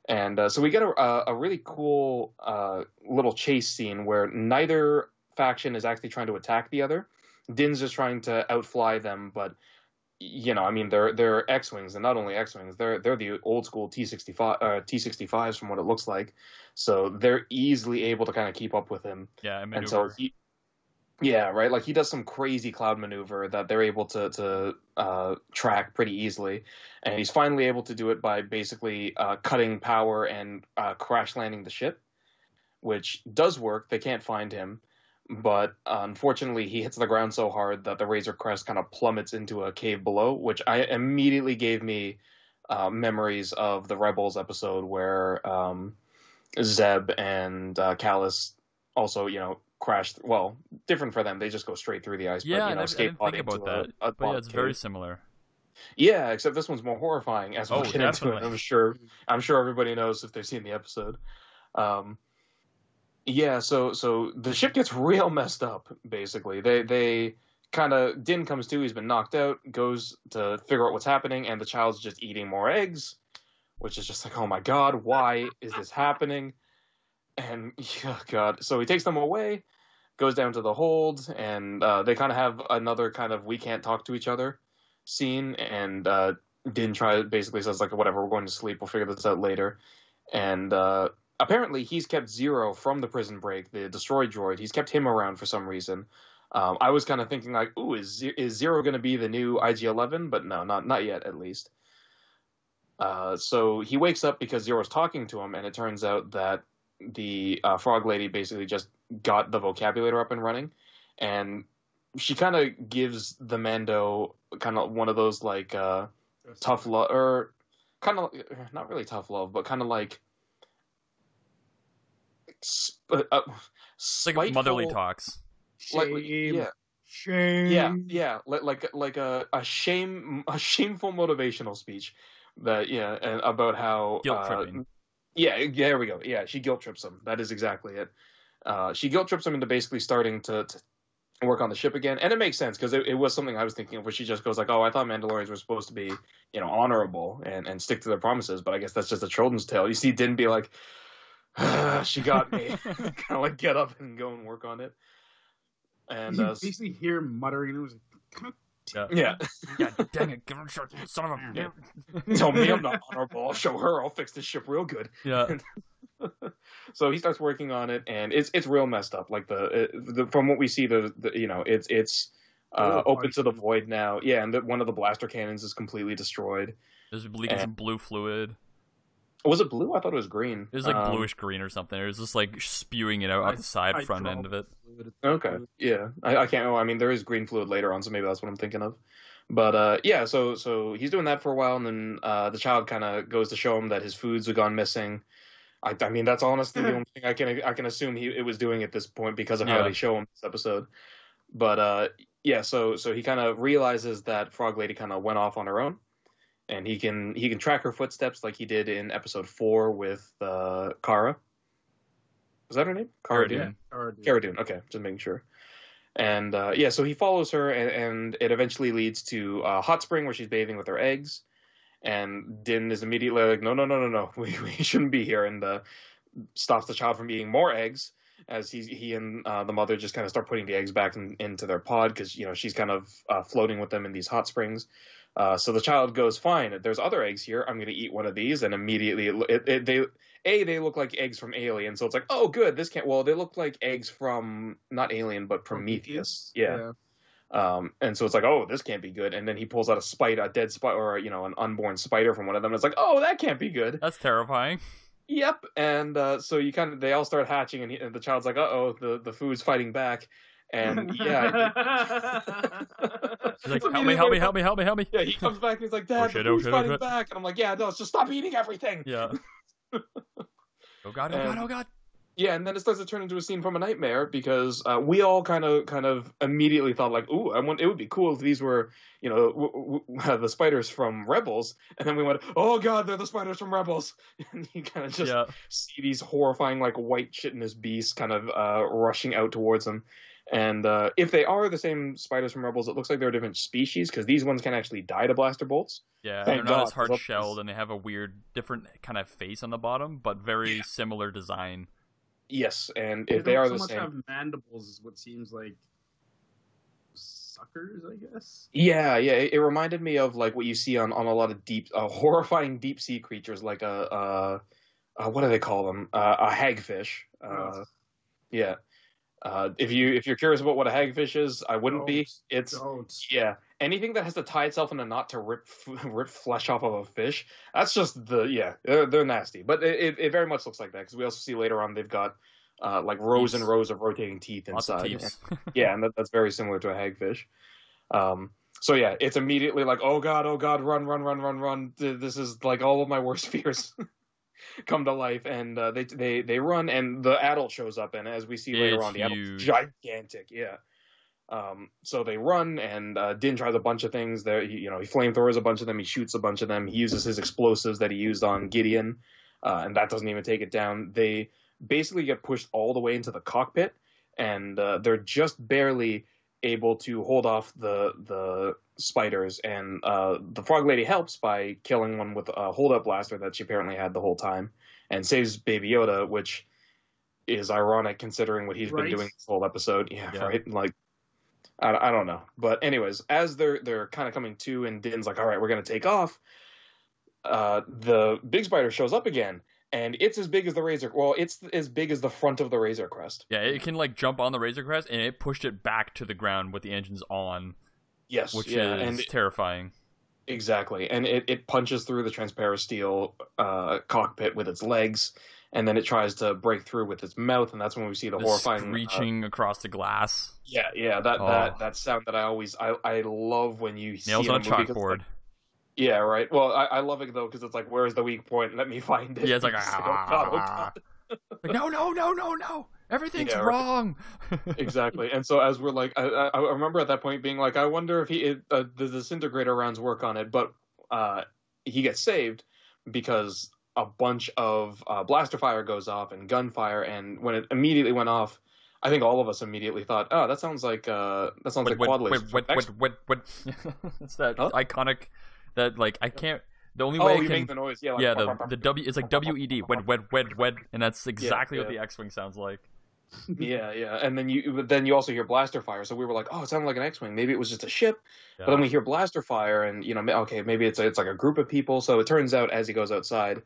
and uh, so we get a, a, really cool uh, little chase scene where neither faction is actually trying to attack the other. Din's just trying to outfly them, but you know, I mean, they're they're X wings, and not only X wings, they're they're the old school T sixty five uh, T sixty fives from what it looks like, so they're easily able to kind of keep up with him. Yeah, and and so he yeah right? Like he does some crazy cloud maneuver that they're able to to uh, track pretty easily. And he's finally able to do it by basically uh, cutting power and uh, crash landing the ship which does work. They can't find him but uh, unfortunately he hits the ground so hard that the razor crest kind of plummets into a cave below which i immediately gave me uh, memories of the rebels episode where um, zeb and uh, Kallus also you know crashed well different for them they just go straight through the ice yeah, but, you know I, I escape didn't think about that. a, a but yeah, it's very similar. Yeah, except this one's more horrifying, as we'll Oh, get into it. I'm sure. I'm sure everybody knows if they've seen the episode. Um, yeah, so so the ship gets real messed up. Basically, they they kind of Din comes to. He's been knocked out. Goes to figure out what's happening, and the child's just eating more eggs, which is just like, oh my god, why is this happening? and oh god, so he takes them away, goes down to the hold, and uh, they kind of have another kind of we can't talk to each other scene, and uh, Din try basically says like whatever, we're going to sleep, we'll figure this out later, and uh, apparently he's kept Zero from the prison break, the destroyed droid. He's kept him around for some reason. Um, I was kind of thinking like, ooh, is is Zero going to be the new IG-11? But no, not not yet, at least. Uh, so he wakes up because Zero's talking to him, and it turns out that the uh, frog lady basically just got the vocabulator up and running, and she kind of gives the Mando kind of one of those like uh, tough love, or kind of not really tough love, but kind of like. Sp- uh, It's like motherly spiteful- talks. like, Shame. yeah, Shame. yeah, yeah, li- like like a a shame a shameful motivational speech that yeah, and about how Guilt uh, tripping. yeah, there we go. Yeah, she guilt trips him. That is exactly it. Uh, she guilt trips him into basically starting to, to work on the ship again, and it makes sense because it, it was something I was thinking of. Where she just goes like, "Oh, I thought Mandalorians were supposed to be, you know, honorable and and stick to their promises, but I guess that's just a children's tale." You see, didn't be like, "She got me," kind of like get up and go and work on it. And you uh, basically hear muttering, and it was like, yeah, God dang it, give her a shot, son of a. Yeah. tell me I'm not honorable. I'll show her. I'll fix this ship real good. Yeah. so he starts working on it, and it's it's real messed up. Like the, the from what we see, the, the you know it's it's uh, Oh, open to the void now. Yeah, and the, one of the blaster cannons is completely destroyed. There's leaking some blue fluid. Was it blue? I thought it was green. It was like Um, bluish green or something. It was just like spewing it out I- out the side I front end of it. Okay, yeah, I, I can't. Oh, I mean, there is green fluid later on, so maybe that's what I'm thinking of. But uh, yeah, so so he's doing that for a while, and then uh, the child kind of goes to show him that his foods have gone missing. I, I mean, that's honestly the only thing I can I can assume he it was doing at this point because of how they show him this episode. But uh, yeah, so so he kind of realizes that Frog Lady kind of went off on her own, and he can he can track her footsteps like he did in episode four with uh, Cara. Was that her name? Cara Dune? Cara Dune. Okay, just making sure. And uh, yeah, so he follows her, and, and it eventually leads to a hot spring where she's bathing with her eggs. And Din is immediately like, "No, no, no, no, no, we, we shouldn't be here," and uh, stops the child from eating more eggs. As he he and uh, the mother just kind of start putting the eggs back in, into their pod because you know she's kind of uh, floating with them in these hot springs. Uh, so the child goes, "Fine, there's other eggs here. I'm going to eat one of these." And immediately, it, it, it, they a they look like eggs from Alien, so it's like, "Oh, good. This can't." Well, they look like eggs from not Alien, but Prometheus. Yeah. Um, and so it's like, "Oh, this can't be good." And then he pulls out a spider, a dead spider, or you know, an unborn spider from one of them. And it's like, "Oh, that can't be good." That's terrifying. Yep. And uh, so you kind of they all start hatching, and, he, and the child's like, "Uh oh, the the food's fighting back." And yeah, She's like, help me, help me, help me, help me, help me. Yeah, he comes back and he's like, Dad, shit, the oh shit, oh fighting shit." back. And I'm like, Yeah, no, just stop eating everything. Yeah. Oh god, oh god, oh god. Yeah, and then it starts to turn into a scene from a nightmare because uh, we all kind of, kind of immediately thought like, "Ooh, I want it would be cool if these were, you know, w- w- the spiders from Rebels." And then we went, "Oh God, they're the spiders from Rebels!" And you kind of just Yeah. see these horrifying, like white chitinous beasts, kind of uh, rushing out towards them. And uh, if they are the same spiders from Rebels, it looks like they're a different species because these ones can actually die to blaster bolts. Yeah, Thank they're not God, as hard shelled and they have a weird different kind of face on the bottom, but very similar design. Yes, and They if they don't are so the much same, have mandibles, is what seems like suckers, I guess. Yeah, yeah. It, it reminded me of like what you see on, on a lot of deep, uh, horrifying deep sea creatures, like a, uh, uh, what do they call them? Uh, a hagfish. Uh, Ugh. yeah. Uh, if you if you're curious about what a hagfish is, I wouldn't be. Don't. It's Don't. yeah. Anything that has to tie itself in a knot to rip f- rip flesh off of a fish, that's just the yeah. They're, they're nasty, but it, it, it very much looks like that because we also see later on they've got uh, like rows and rows of rotating teeth inside. teeth. yeah, and that, that's very similar to a hagfish. Um, so yeah, it's immediately like, oh god, oh god, run, run, run, run, run. This is like all of my worst fears come to life, and uh, they they they run, and the adult shows up, and as we see later on, the adult's gigantic. Yeah. Um, so they run, and uh, Din tries a bunch of things. There, he, you know, he flamethrowers a bunch of them. He shoots a bunch of them. He uses his explosives that he used on Gideon, uh, and that doesn't even take it down. They basically get pushed all the way into the cockpit, and uh, they're just barely able to hold off the the spiders. And uh, the frog lady helps by killing one with a hold up blaster that she apparently had the whole time, and saves Baby Yoda, which is ironic considering what he's Right. been doing this whole episode. Yeah, Yeah. right. Like, I, I don't know. But anyways, as they're they're kind of coming to, and Din's like, "All right, we're gonna take off." Uh, the big spider shows up again, and it's as big as the razor. Well, it's as big as the front of the razor crest. Yeah, it can like jump on the Razor Crest, and it pushed it back to the ground with the engines on, Yes, which yeah, is and terrifying. Exactly, and it, it punches through the transparent steel uh, cockpit with its legs, and then it tries to break through with its mouth, and that's when we see the, The horrifying. uh, across the glass, yeah, yeah, that Oh. that that sound that I always I I love when you nails on a chalkboard. like, yeah, right. Well, I, I love it though because it's like, where's the weak point? Let me find it. Yeah, it's like, oh god, oh god. Like, no, no, no, no, no, everything's Yeah, right. wrong. exactly. And so as we're like, I, I, remember at that point being like, I wonder if he it, uh, the disintegrator rounds work on it, but uh, he gets saved because a bunch of uh, blaster fire goes off and gunfire, and when it immediately went off. I think all of us immediately thought, "Oh, that sounds like uh, that sounds Wait, like quad wait, lasers." wait, from wait, X- wait, wait, wait. It's that Huh? iconic that like I can't. The only Oh, way I you can. make the noise, yeah. Like, yeah, the the W it's like W E D wed wed wed wed, and that's exactly what yeah. the X wing sounds like. yeah, yeah, and then you but then you also hear blaster fire. So we were like, "Oh, it sounded like an X-wing. Maybe it was just a ship." Yeah. But then we hear blaster fire, and you know, okay, maybe it's a, it's like a group of people. So it turns out as he goes outside,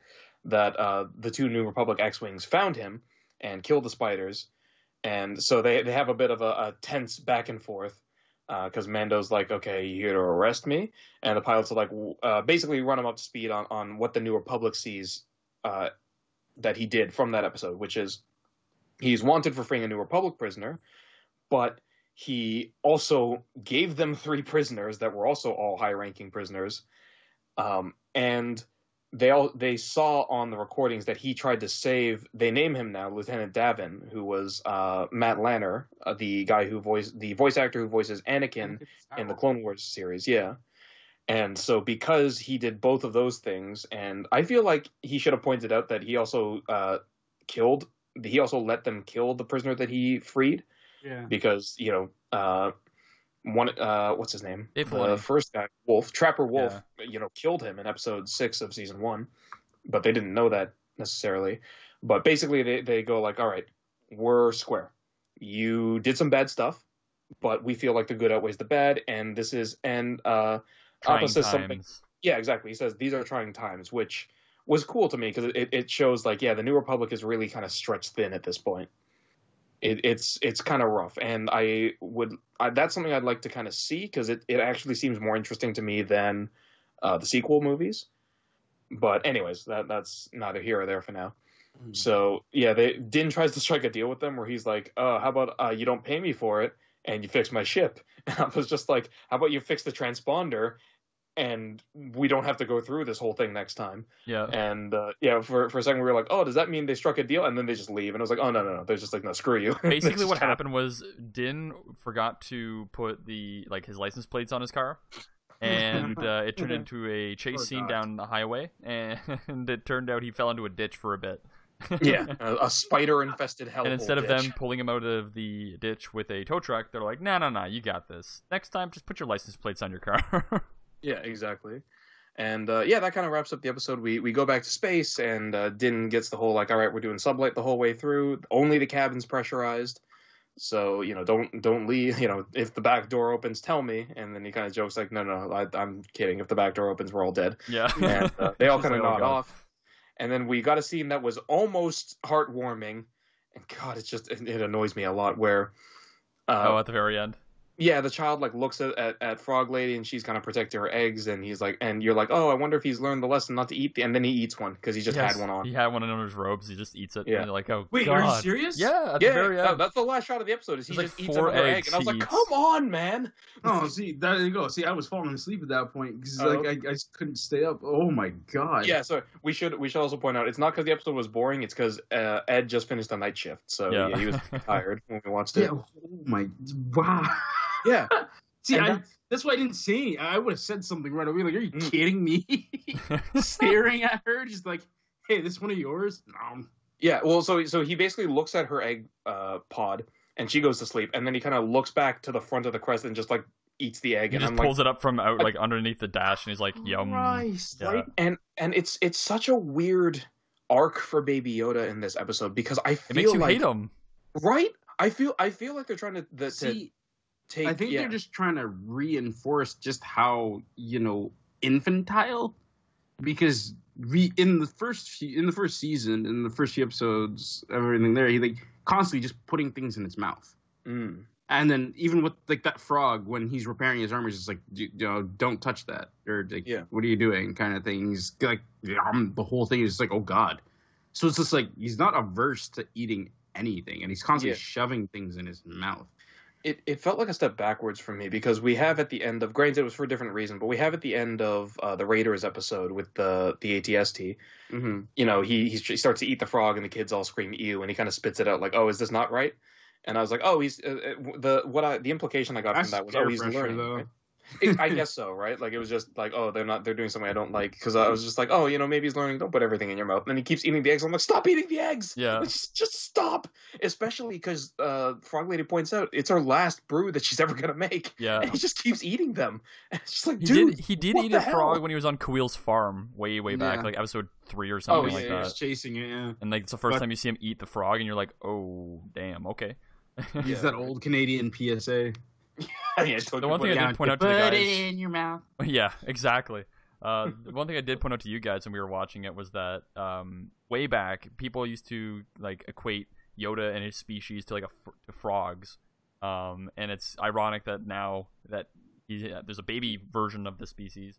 that uh, the two New Republic X-wings found him and killed the spiders, and so they they have a bit of a, a tense back and forth because Mando's like, "Okay, you here to arrest me?" And the pilots are like, uh, basically run him up to speed on on what the New Republic sees uh, that he did from that episode, which is he's wanted for freeing a New Republic prisoner, but he also gave them three prisoners that were also all high-ranking prisoners, um, and they all they saw on the recordings that he tried to save. They name him now Lieutenant Davan, who was uh, Matt Lanter, uh, the guy who voiced the voice actor who voices Anakin in the Clone Wars series. Yeah. And so, because he did both of those things, and I feel like he should have pointed out that he also uh, killed, he also let them kill the prisoner that he freed, Yeah. because you know, uh, one, uh, what's his name? Dave the first guy, Wolf, Trapper Wolf, you know, killed him in episode six of season one, but they didn't know that necessarily. But basically, they they go like, all right, we're square. You did some bad stuff, but we feel like the good outweighs the bad, and this is and uh, Appa says something. Yeah, exactly. He says these are trying times, which was cool to me because it, it shows like yeah, the New Republic is really kind of stretched thin at this point. It, it's it's kind of rough, and I would I, that's something I'd like to kind of see because it, it actually seems more interesting to me than uh, the sequel movies. But anyways, that that's neither here or there for now. So yeah, they Din tries to strike a deal with them where he's like, "Uh, how about uh, you don't pay me for it and you fix my ship?" And I was just like, "How about you fix the transponder and we don't have to go through this whole thing next time?" Yeah. And uh, yeah, for for a second we were like, "Oh, does that mean they struck a deal?" And then they just leave, and I was like, "Oh no, no, no!" They're just like, "No, screw you." Basically, what happened was Din forgot to put the like his license plates on his car, and uh, it turned into a chase Poor scene down the highway, and it turned out he fell into a ditch for a bit. yeah, a, a spider-infested hell. and instead of them pulling him out of the ditch with a tow truck, they're like, "No, no, no, you got this. Next time, just put your license plates on your car." Yeah, exactly. And uh, yeah, that kind of wraps up the episode. We we go back to space, and uh, Din gets the whole like, all right, we're doing sublight the whole way through. Only the cabin's pressurized, so you know, don't don't leave. You know, if the back door opens, tell me. And then he kind of jokes like, no, no, I, I'm kidding. If the back door opens, we're all dead. yeah. And uh, they all kind of oh, nod off. And then we got a scene that was almost heartwarming, and God, it's just it, it annoys me a lot. Where uh, oh, at the very end. Yeah, the child like looks at, at, at Frog Lady and she's kind of protecting her eggs, and he's like, and you're like, oh, I wonder if he's learned the lesson not to eat the, and then he eats one because he just Yes, had one on. He had one under his robes. He just eats it. Yeah. And you're like, oh, Wait, God. are you serious? Yeah, at yeah, the very end. that's the last shot of the episode. Is he There's just like eats four another egg, and I was he like, eats. come on, man. Oh, see, there you go. See, I was falling asleep at that point because Oh, like I, I just couldn't stay up. Oh my god. Yeah, so we should we should also point out it's not because the episode was boring. It's because uh, Ed just finished the night shift, so Yeah. yeah, he was tired when we watched Yeah. it. Oh my. Wow. Yeah, See, I, that- that's why I didn't say anything. I would have said something right away. Like, are you Mm. kidding me? Staring at her, just like, hey, this one of yours? No. yeah. Well, so so he basically looks at her egg uh, pod, and she goes to sleep, and then he kind of looks back to the front of the crest and just like eats the egg, he and just I'm pulls like, it up from out like underneath the dash, and he's like, "Yum." Christ. Yeah. Right? and and it's it's such a weird arc for Baby Yoda in this episode because I It feel makes you like hate him. right. I feel I feel like they're trying to the, to See, take. I think yeah. they're just trying to reinforce just how you know infantile, because we in the first few, in the first season in the first few episodes everything there he like constantly just putting things in his mouth, Mm. and then even with like that frog when he's repairing his armor, he's just like you know don't touch that or like Yeah. what are you doing kind of thing. He's like um, the whole thing is like oh god, so it's just like he's not averse to eating anything, and he's constantly Yeah. shoving things in his mouth. It, it felt like a step backwards for me because we have at the end of granted it was for a different reason, but we have at the end of uh, the Raiders episode with the the ATST. Mm-hmm. You know, he he starts to eat the frog and the kids all scream "ew" and he kind of spits it out like, "Oh, is this not right?" And I was like, "Oh, he's uh, uh, the what I the implication I got That's from that was, oh, he's learning." though. right? It- I guess so, right? Like it was just like, oh, they're not, they're doing something I don't like because I was just like, oh, you know, maybe he's learning. Don't put everything in your mouth. And then he keeps eating the eggs. I'm like, stop eating the eggs. Yeah. Just, just stop. Especially because uh, Frog Lady points out it's her last brew that she's ever gonna make, Yeah. and he just keeps eating them. And it's just like, He dude, did. He did what eat the a frog when he was on Kuil's farm, way, way back, Yeah. like episode three or Oh, something yeah, like yeah, that. he's chasing it. Yeah, And like it's the first But- time you see him eat the frog, and you're like, oh, damn, okay. he's Yeah. that old Canadian PSA. yeah, totally The one thing I Yeah, did point out to put the guys. it in your mouth. Yeah, exactly. Uh, the one thing I did point out to you guys when we were watching it was that um, way back, people used to like equate Yoda and his species to like a fr- to frogs, um, and it's ironic that now that he, there's a baby version of the species,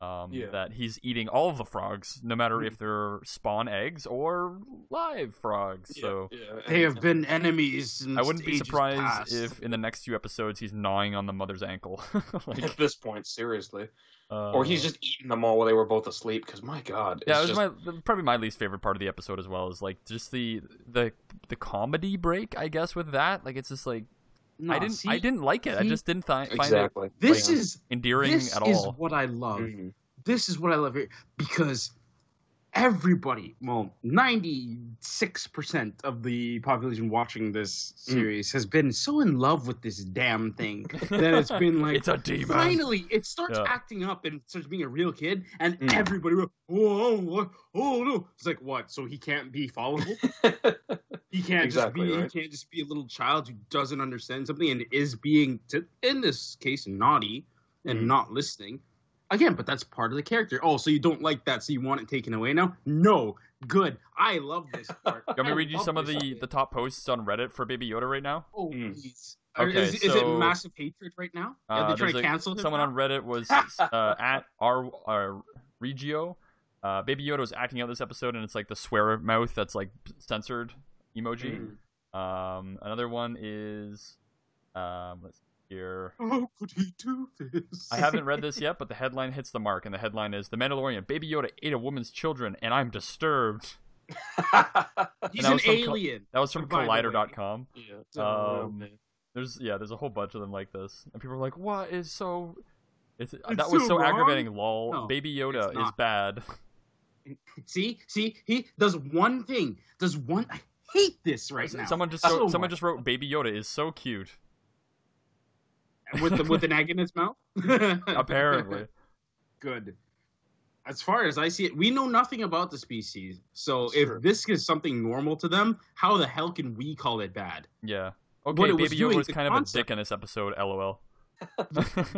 um, Yeah. that he's eating all of the frogs, no matter Mm. if they're spawn eggs or live frogs. So. yeah, They have been enemies. Since I wouldn't be surprised past. if in the next few episodes he's gnawing on the mother's ankle, at this point, seriously, uh, or he's just eating them all while they were both asleep. Because my God, Yeah, it was just- my probably my least favorite part of the episode as well. Is like just the the the comedy break, I guess. With that, like it's just like No, I didn't see, I didn't like it. I just didn't thi- find exactly. it This like, is endearing this at all. This is what I love. Mhm. This is what I love here because everybody, well, ninety six percent of the population watching this Mm. series has been so in love with this damn thing that it's been like It's a demon. Finally, it starts Yeah. acting up and starts being a real kid, and Mm. everybody, go, oh, oh, oh, no! It's like what? So he can't be followable? He can't Exactly, just be. right. He can't just be a little child who doesn't understand something and is being, to, in this case, naughty and Mhm. not listening. Again, but that's part of the character. Oh, so you don't like that? So you want it taken away now? No, good. I love this part. You want me I to read you some of the bit. the top posts on Reddit for Baby Yoda right now? Oh, Mm. please. Okay, is, is it massive hatred right now? Uh, Are they trying there's to a- cancel him? Someone now? on Reddit was uh, at R uh, Regio. Uh, Baby Yoda was acting out this episode, and it's like the swear mouth that's like censored emoji. Mm. Um, another one is um, let's see here. How could he do this? I haven't read this yet, but the headline hits the mark, and the headline is "The Mandalorian: Baby Yoda ate a woman's children, and I'm disturbed." He's an was from Co- alien. That was from By the way. Collider.com. yeah. Um, There's yeah, there's a whole bunch of them like this, and people are like, "What is so?" It's, that It's was so so wrong. aggravating. Lol, No, Baby Yoda is bad. See, see, he does one thing. Does one? I hate this right now. Someone just So wrote, someone much. just wrote, "Baby Yoda is so cute." With the with an egg in his mouth. Apparently, good. As far as I see it, we know nothing about the species. So It's if true. this is something normal to them, how the hell can we call it bad? yeah. What Okay, it was Baby doing, Yoda was the kind of a concept- dick in this episode. LOL.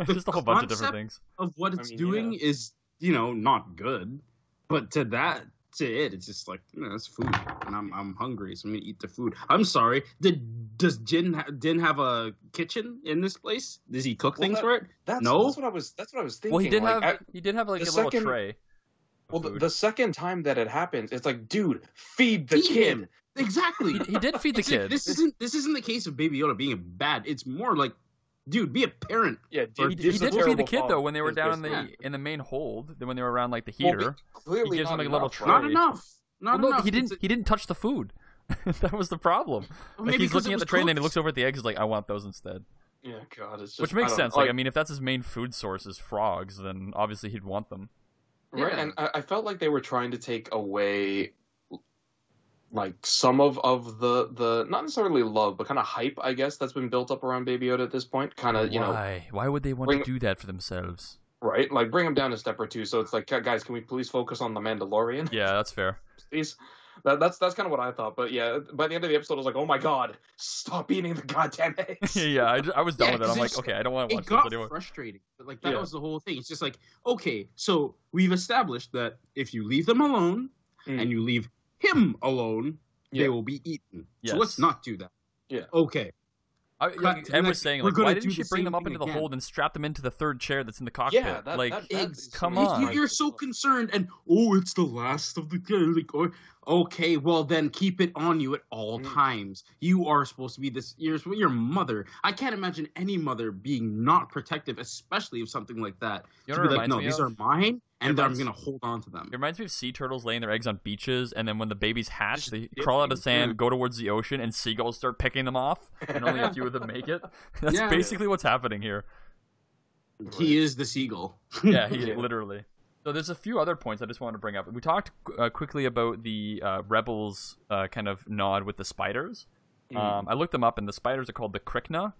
just a whole bunch of different things. Of what I it's mean, doing is, you know, not good. But to that, to it, it's just like, you know, it's food, and I'm I'm hungry, so I'm gonna eat the food. I'm sorry. Did does Jin ha- Din have a kitchen in this place? Does he cook Well, things that- for it? That's, No? that's what I was. That's what I was thinking. Well, he did like, have I- he did have like a the little second- tray. well, the, the second time that it happens, it's like, dude, feed the Feed kid. him. Exactly. he, he did feed the kid. this isn't this isn't the case of Baby Yoda being bad. It's more like, dude, be a parent. Yeah, Or he, Jim's he a did feed the kid though when they were down in basically- the in the main hold. Then when they were around like the heater. but clearly he gives him, not like, a little enough, tray. Not enough. Not Well, no, he didn't. A- He didn't touch the food. that was the problem. well, Like maybe he's 'cause looking at the was tray and then he looks over at the eggs. He's like, "I want those instead," Yeah, God, it's just which makes sense. know, Like, I mean, if that's his main food source is frogs, then obviously he'd want them. right? Yeah. And I, I felt like they were trying to take away, like some of of the the not necessarily love, but kind of hype, I guess, that's been built up around Baby Yoda at this point. Kind of, you know, Why? Why would they want bring- to do that for themselves? right? Like bring him down a step or two. So it's like, guys, can we please focus on the Mandalorian? Yeah, that's fair. Please. That, that's that's kind of what I thought. But yeah, by the end of the episode, I was like, oh my god, stop eating the goddamn eggs. yeah, I, ju- I was done Yeah, with it. I'm like, okay, I don't want to watch it got this anymore. frustrating. But like that Yeah. was the whole thing. It's just like, okay, so we've established that if you leave them alone Mm. and you leave him alone, Yeah. they will be eaten. Yes. So let's not do that. Yeah. Okay. I, like, to the Ed was next- saying, we're like, why didn't do she bring them up into the again. hold and strap them into the third chair that's in the cockpit? Yeah, that, like, that, that Eggs. come so on. You- You're so concerned, and oh, it's the last of the like. oh, Okay, well then keep it on you at all Mm. times. You are supposed to be this. You're your mother. I can't imagine any mother being not protective, especially of something like that. You to know what like, no, reminds these me are mine, and It I'm gonna hold on to them. It reminds me of sea turtles laying their eggs on beaches, and then when the babies hatch, they dipping, crawl out of sand, yeah. go towards the ocean, and seagulls start picking them off, and only a few of them make it. That's Yeah. basically what's happening here. He is the seagull. Yeah, he, Yeah. literally. So there's a few other points I just wanted to bring up. We talked uh, quickly about the uh, rebels uh, kind of nod with the spiders. Mm. Um, I looked them up, and the spiders are called the Krykna,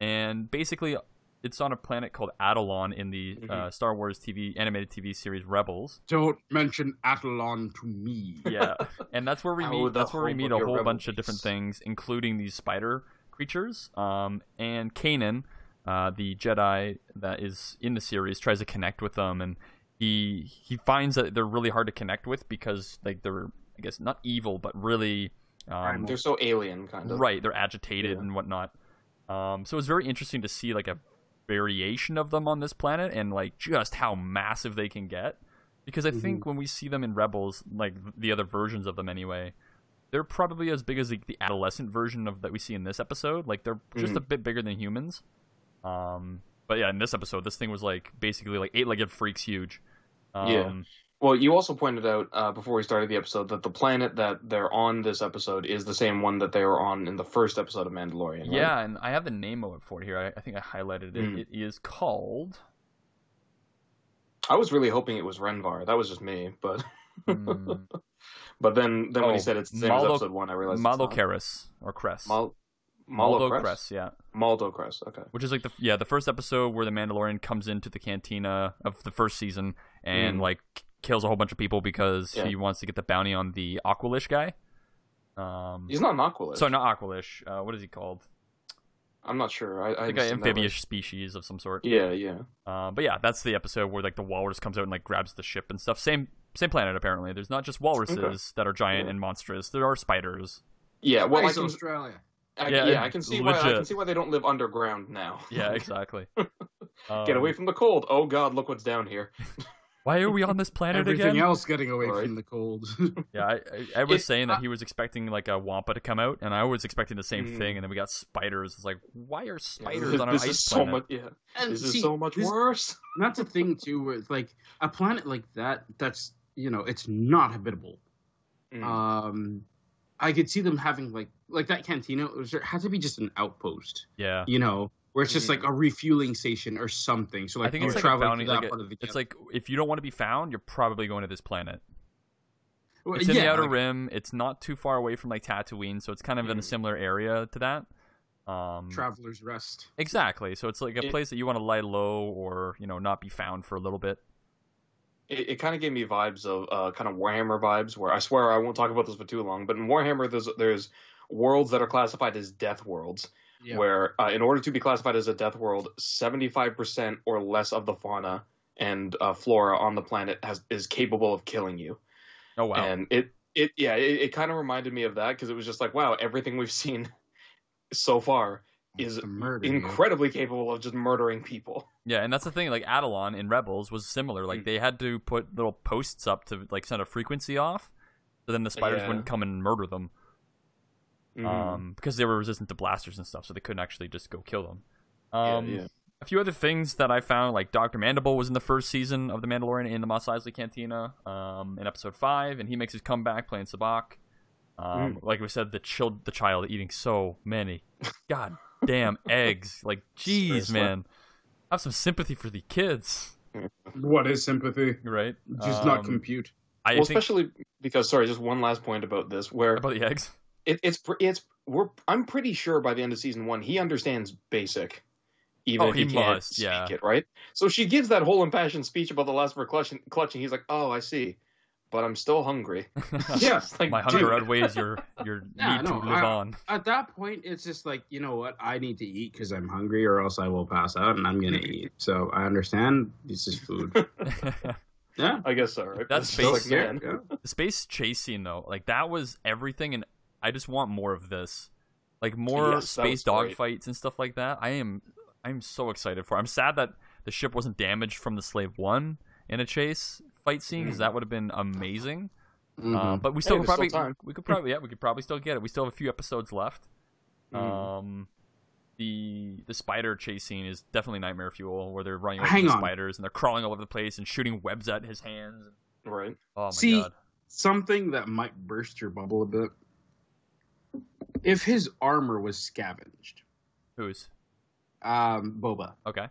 and basically, it's on a planet called Atollon in the uh, Mhm. Star Wars TV animated TV series Rebels. Don't mention Athlon to me. Yeah, and that's where we meet. That's where we meet a whole rebel bunch of different things, including these spider creatures. Um, and Kanan, uh, the Jedi that is in the series, tries to connect with them, and he he finds that they're really hard to connect with because like they're I guess not evil, but really um, They're so alien, kind of. right. They're agitated Yeah. and whatnot. Um, so it's very interesting to see like a variation of them on this planet and like just how massive they can get. Because I think when we see them in Rebels, like the other versions of them anyway, they're probably as big as the, the adolescent version of that we see in this episode. Like they're just a bit bigger than humans. Um, but yeah, in this episode, this thing was like basically like eight-legged freaks huge. Um, Yeah. Well, you also pointed out uh, before we started the episode that the planet that they're on this episode is the same one that they were on in the first episode of Mandalorian. right? Yeah, and I have the name of it for it here. I, I think I highlighted it. Mm. It is called. I was really hoping it was Renvar. That was just me, but mm, but then then when Oh, he said it's the same as episode one, I realized it's not. Or Kreis. Mal Maldo Maldo Kreis, yeah. Maldo Kreis. Okay. Which is like the yeah the first episode where the Mandalorian comes into the cantina of the first season and Mm. like kills a whole bunch of people because Yeah. he wants to get the bounty on the Aqualish guy. Um, He's not an Aqualish. sorry, not Aqualish. Uh, what is he called? I'm not sure. I, I Like an haven't seen that amphibious species of some sort. Yeah, yeah. Uh, but yeah, that's the episode where like the walrus comes out and like grabs the ship and stuff. Same same planet apparently. There's not just walruses that are giant Yeah. and monstrous. There are spiders. Yeah, well, I Nice can, Australia. I, Yeah, yeah, I can see why I can see why they don't live underground now. Yeah, exactly. Get Um, away from the cold. Oh God, look what's down here. Why are we on this planet again? Everything again? else getting away Right. from the cold. Yeah, I, I, I was It- saying that I- he was expecting like a wampa to come out, and I was expecting the same Mm. thing, and then we got spiders. It's like, why are spiders this, on an this ice is so much. Yeah, and this see, is so much this- worse. that's the thing too. Where it's like a planet like that. That's you know, it's not habitable. Mm. Um, I could see them having like like that cantina. It was, there had to be just an outpost. Yeah, You know, where it's just like a refueling station or something. So like I think you're it's like traveling bounty. to that Like part of the it's like if you don't want to be found, you're probably going to this planet. Well, It's in the outer like- rim. It's not too far away from like Tatooine, so it's kind of in a Mm. similar area to that. Um, Traveler's Rest. exactly. So it's like a It- place that you want to lie low or you know not be found for a little bit. it, it kind of gave me vibes of uh, kind of Warhammer vibes, where I swear I won't talk about this for too long, but in Warhammer there's there's worlds that are classified as death worlds, Yeah. where uh, in order to be classified as a death world, seventy five percent or less of the fauna and uh, flora on the planet has is capable of killing you, Oh wow. and it it yeah it, it kind of reminded me of that because it was just like wow everything we've seen so far is you. incredibly capable of just murdering people. Yeah, and that's the thing. Like Atollon in Rebels was similar. Like Mm. they had to put little posts up to like send a frequency off, so then the spiders Yeah. wouldn't come and murder them. Mhm. Um, because they were resistant to blasters and stuff, so they couldn't actually just go kill them. Um, yeah. a few other things that I found, like Doctor Mandible was in the first season of The Mandalorian in the Mos Eisley Cantina, um, in episode five, and he makes his comeback playing Sabacc. Um, Like we said, the child, the child eating so many, god damn eggs. Like, jeez, man, I have some sympathy for the kids, What is sympathy? right? Just not Um, compute. I well, think especially because sorry, just one last point about this, where about the eggs. It, it's it's we're I'm pretty sure by the end of season one he understands basic, even Oh, if he, he can't must, speak yeah. it, right? So she gives that whole impassioned speech about the last of her clutching, clutching. He's like, "Oh, I see, but I'm still hungry." Yeah. Like, My dude, hunger outweighs your your Yeah, need to live I- on. At that point, it's just like you know what? I need to eat because I'm hungry, or else I will pass out, and I'm gonna eat. So I understand. This is food. Yeah. I guess so, right? That's It's just like, space- man. Yeah. the space chase scene though, like that was everything, and I just want more of this, like more Yes, space was great. dogfights and stuff like that. I am, I'm so excited for. it. I'm sad that the ship wasn't damaged from the Slave One in a chase fight scene because that would have been amazing. Mhm. Uh, but we still Hey, could probably, still time. we could probably, yeah, we could probably still get it. We still have a few episodes left. Mhm. Um, the the spider chase scene is definitely nightmare fuel, where they're running over Hang the spiders and they're crawling all over the place and shooting webs at his hands. Right. Oh my See, god! Something that might burst your bubble a bit. If his armor was scavenged, Who's um, Boba, okay?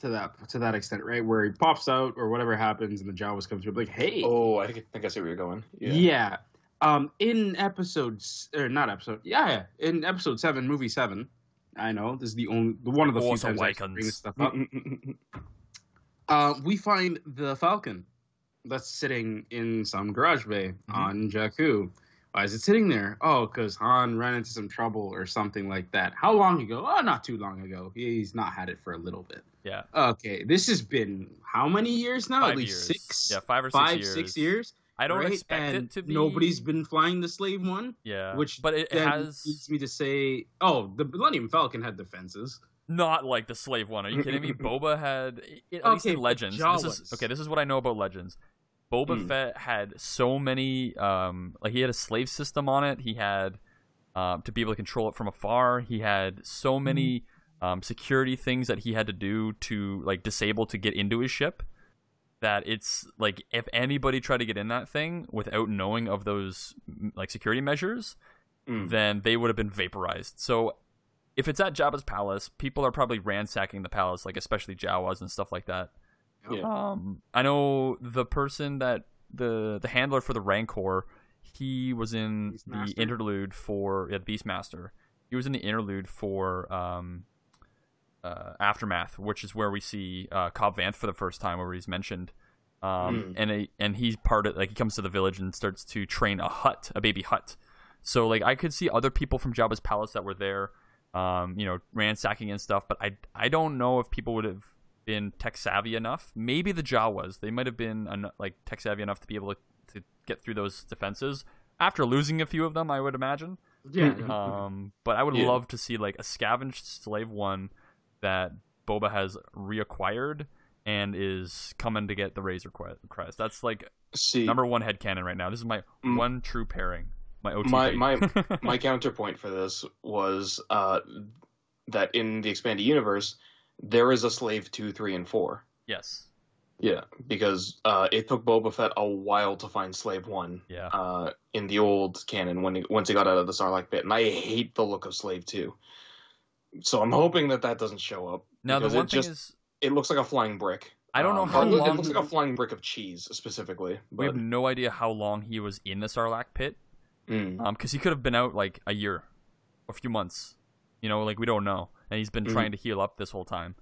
to that to that extent, right? Where he pops out or whatever happens, and the Jawas come through, like, "Hey, Oh, I think, I think I see where you're going. yeah." Yeah. Um, in episodes or not episode, yeah, yeah, in episode seven, movie seven. I know this is the only the one of the few Force times I actually bring this stuff up. Uh, we find the Falcon that's sitting in some garage bay on Jakku. Why is it sitting there? Oh, because Han ran into some trouble or something like that. How long ago? Oh, not too long ago. He's not had it for a little bit. Yeah, Okay, this has been how many years now? five At least years. six, Yeah, five or six five, years. six years. I don't right? expect and it to be. Nobody's been flying the Slave One, Yeah, which but it has leads me to say, oh, the Millennium Falcon had defenses. not like the slave one. Are you kidding me? Boba had at least Okay, in but Legends. This is okay. This is what I know about Legends. Boba Hmm. Fett had so many. Um, like he had a slave system on it. He had um, to be able to control it from afar. He had so many um, security things that he had to do to like disable to get into his ship. That it's like if anybody tried to get in that thing without knowing of those like security measures, Mm. then they would have been vaporized. So if it's at Jabba's palace, people are probably ransacking the palace, like especially Jawas and stuff like that. Yeah. Um, I know the person that the the handler for the Rancor, he was in the interlude for yeah, Beastmaster. He was in the interlude for um, uh, Aftermath, which is where we see uh, Cobb Vanth for the first time, where he's mentioned. Um, Hmm. and a, and he's part of like he comes to the village and starts to train a hut, a baby hut. So like I could see other people from Jabba's palace that were there, um, you know, ransacking and stuff. But I I don't know if people would have been tech savvy enough. Maybe the Jawas they might have been en- like tech savvy enough to be able to, to get through those defenses after losing a few of them. I would imagine. Yeah. Um, but I would Yeah. love to see like a scavenged slave one that Boba has reacquired and is coming to get the Razor Crest. That's like See, number one headcanon right now. This is my Mm. one true pairing. My OTP. My- my- my counterpoint for this was uh, that in the expanded universe, there is a slave two, three, and four. yes. Yeah, because uh, it took Boba Fett a while to find Slave One Yeah. uh, in the old canon when he, once he got out of the Sarlacc pit, and I hate the look of Slave Two. So I'm hoping that that doesn't show up. Now the one it thing just is, it looks like a flying brick. I don't know Um, how it long it looks like a flying brick of cheese specifically. we have no idea how long he was in the Sarlacc pit. mm, Um, because he could have been out like a year, a few months. You know, like we don't know, and he's been Mhm. trying to heal up this whole time.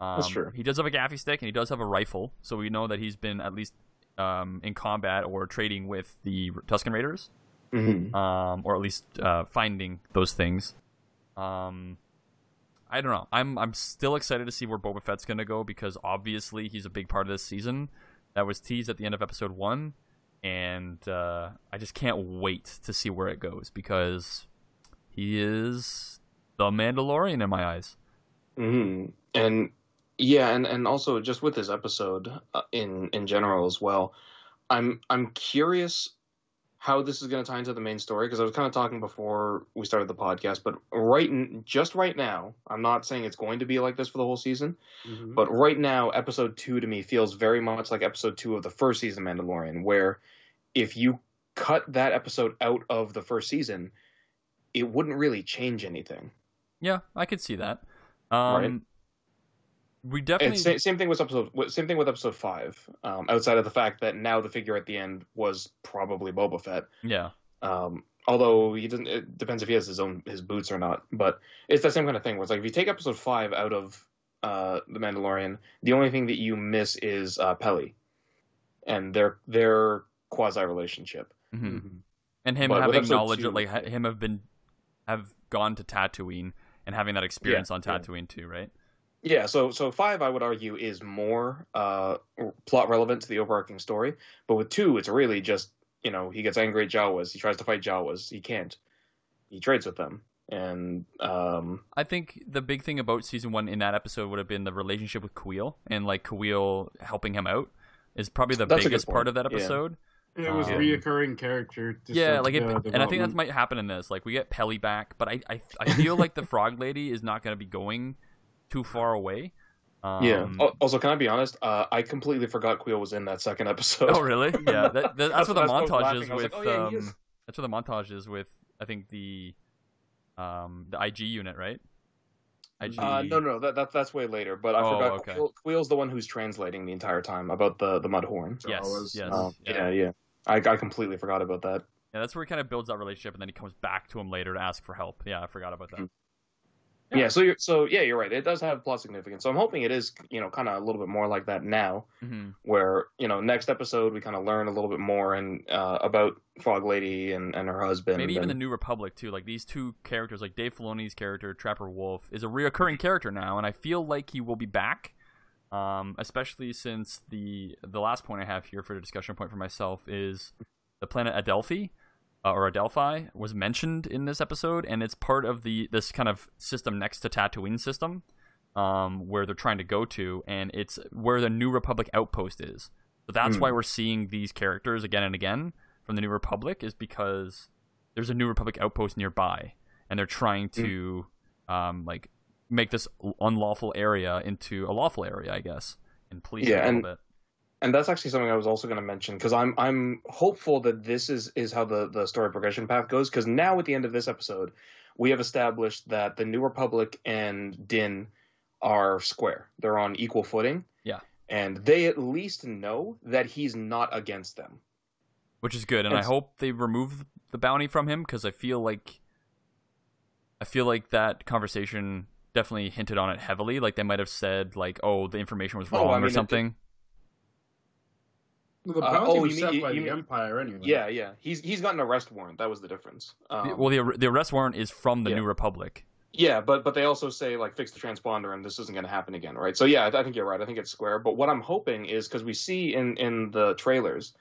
Um, That's true. He does have a gaffi stick, and he does have a rifle, so we know that he's been at least um, in combat or trading with the Tusken Raiders, mhm. um, or at least uh, finding those things. Um, I don't know. I'm I'm still excited to see where Boba Fett's gonna go because obviously he's a big part of this season. That was teased at the end of episode one, and uh, I just can't wait to see where it goes because he is the Mandalorian in my eyes. hmm And yeah, and, and also just with this episode uh, in in general as well, I'm I'm curious how this is going to tie into the main story because I was kind of talking before we started the podcast, but right n- just right now, I'm not saying it's going to be like this for the whole season, Mhm. but right now, episode two to me feels very much like episode two of the first season of Mandalorian, where if you cut that episode out of the first season, it wouldn't really change anything. Yeah, I could see that. Um, We definitely. It's sa- same thing with episode. Same thing with episode five. Um, outside of the fact that now the figure at the end was probably Boba Fett. yeah. Um, although he doesn't. It depends if he has his own his boots or not. But it's that same kind of thing. Where it's like if you take episode five out of uh, the Mandalorian, the only thing that you miss is uh, Peli, and their their quasi relationship. hmm Mhm. And him But having knowledge two- of like him have been have gone to Tatooine and having that experience on yeah. Tatooine too, right? Yeah, so so five, I would argue, is more uh, plot relevant to the overarching story. But with two, it's really just you know he gets angry at Jawas, he tries to fight Jawas, he can't. He trades with them, and um, I think the big thing about season one in that episode would have been the relationship with Kuil and like Kuil helping him out is probably the That's biggest part of that Yeah. Episode. It was Um, reoccurring character. to yeah, start like it, the and I think that might happen in this. Like we get Peli back, but I I, I feel like the Frog Lady is not going to be going too far away. Um, yeah. Also, can I be honest? Uh, I completely forgot Kuil was in that second episode. Oh really? Yeah. That, that, that's, That's what the what montage is with. like, oh, yeah, um, is. that's what the montage is with. I think the um the IG unit, right? IG. Uh, no, no, that, that that's way later. But I Oh, forgot okay. Kuil, Kuil's the one who's translating the entire time about the the Mudhorn. Yes. Jawas. Yes. Um, yeah. yeah, yeah. I, I completely forgot about that. Yeah, that's where he kind of builds that relationship, and then he comes back to him later to ask for help. Yeah, I forgot about that. Yeah. so you're so yeah, you're right. It does have plot significance. So I'm hoping it is you know kind of a little bit more like that now, hmm where you know next episode we kind of learn a little bit more and uh, about Frog Lady and, and her husband. Maybe even the New Republic too. Like these two characters, like Dave Filoni's character Trapper Wolf, is a reoccurring character now, and I feel like he will be back. Um, especially since the the last point I have here for the discussion point for myself is the planet Adelphi, uh, or Adelphi, was mentioned in this episode, and it's part of the this kind of system next to Tatooine system, um, where they're trying to go to, and it's where the New Republic outpost is. So that's Hmm. why we're seeing these characters again and again from the New Republic, is because there's a New Republic outpost nearby, and they're trying to um, like make this unlawful area into a lawful area, I guess, and police it Yeah, a little and- bit. And that's actually something I was also going to mention because I'm I'm hopeful that this is is how the the story progression path goes because now at the end of this episode we have established that the New Republic and Din are square. They're on equal footing. Yeah. And they at least know that he's not against them. which is good and i hope they remove the bounty from him because i feel like i feel like that conversation definitely hinted on it heavily like they might have said like oh the information was Oh, wrong I mean, or it- something The Uh, oh, was you set mean- by you the mean- Empire anyway. Yeah, yeah. He's he's got an arrest warrant. That was the difference. Um, well the, the arrest warrant is from the yeah. new republic Yeah, but but they also say like fix the transponder and this isn't going to happen again, right? So yeah, I, I think you're right. I think it's square. But what I'm hoping is because we see in in the trailers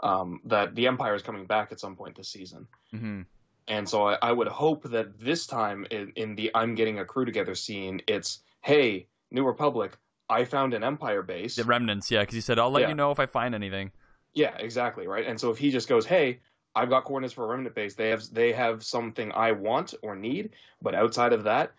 um, that the Empire is coming back at some point this season, hmm and so I, I would hope that this time in, in the I'm getting a crew together scene, it's hey New Republic, I found an Empire base. the remnants yeah because he said i'll let Yeah. you know if i find anything Yeah, exactly, right. And so if he just goes, "Hey, I've got coordinates for a remnant base. They have they have something I want or need, but outside of that,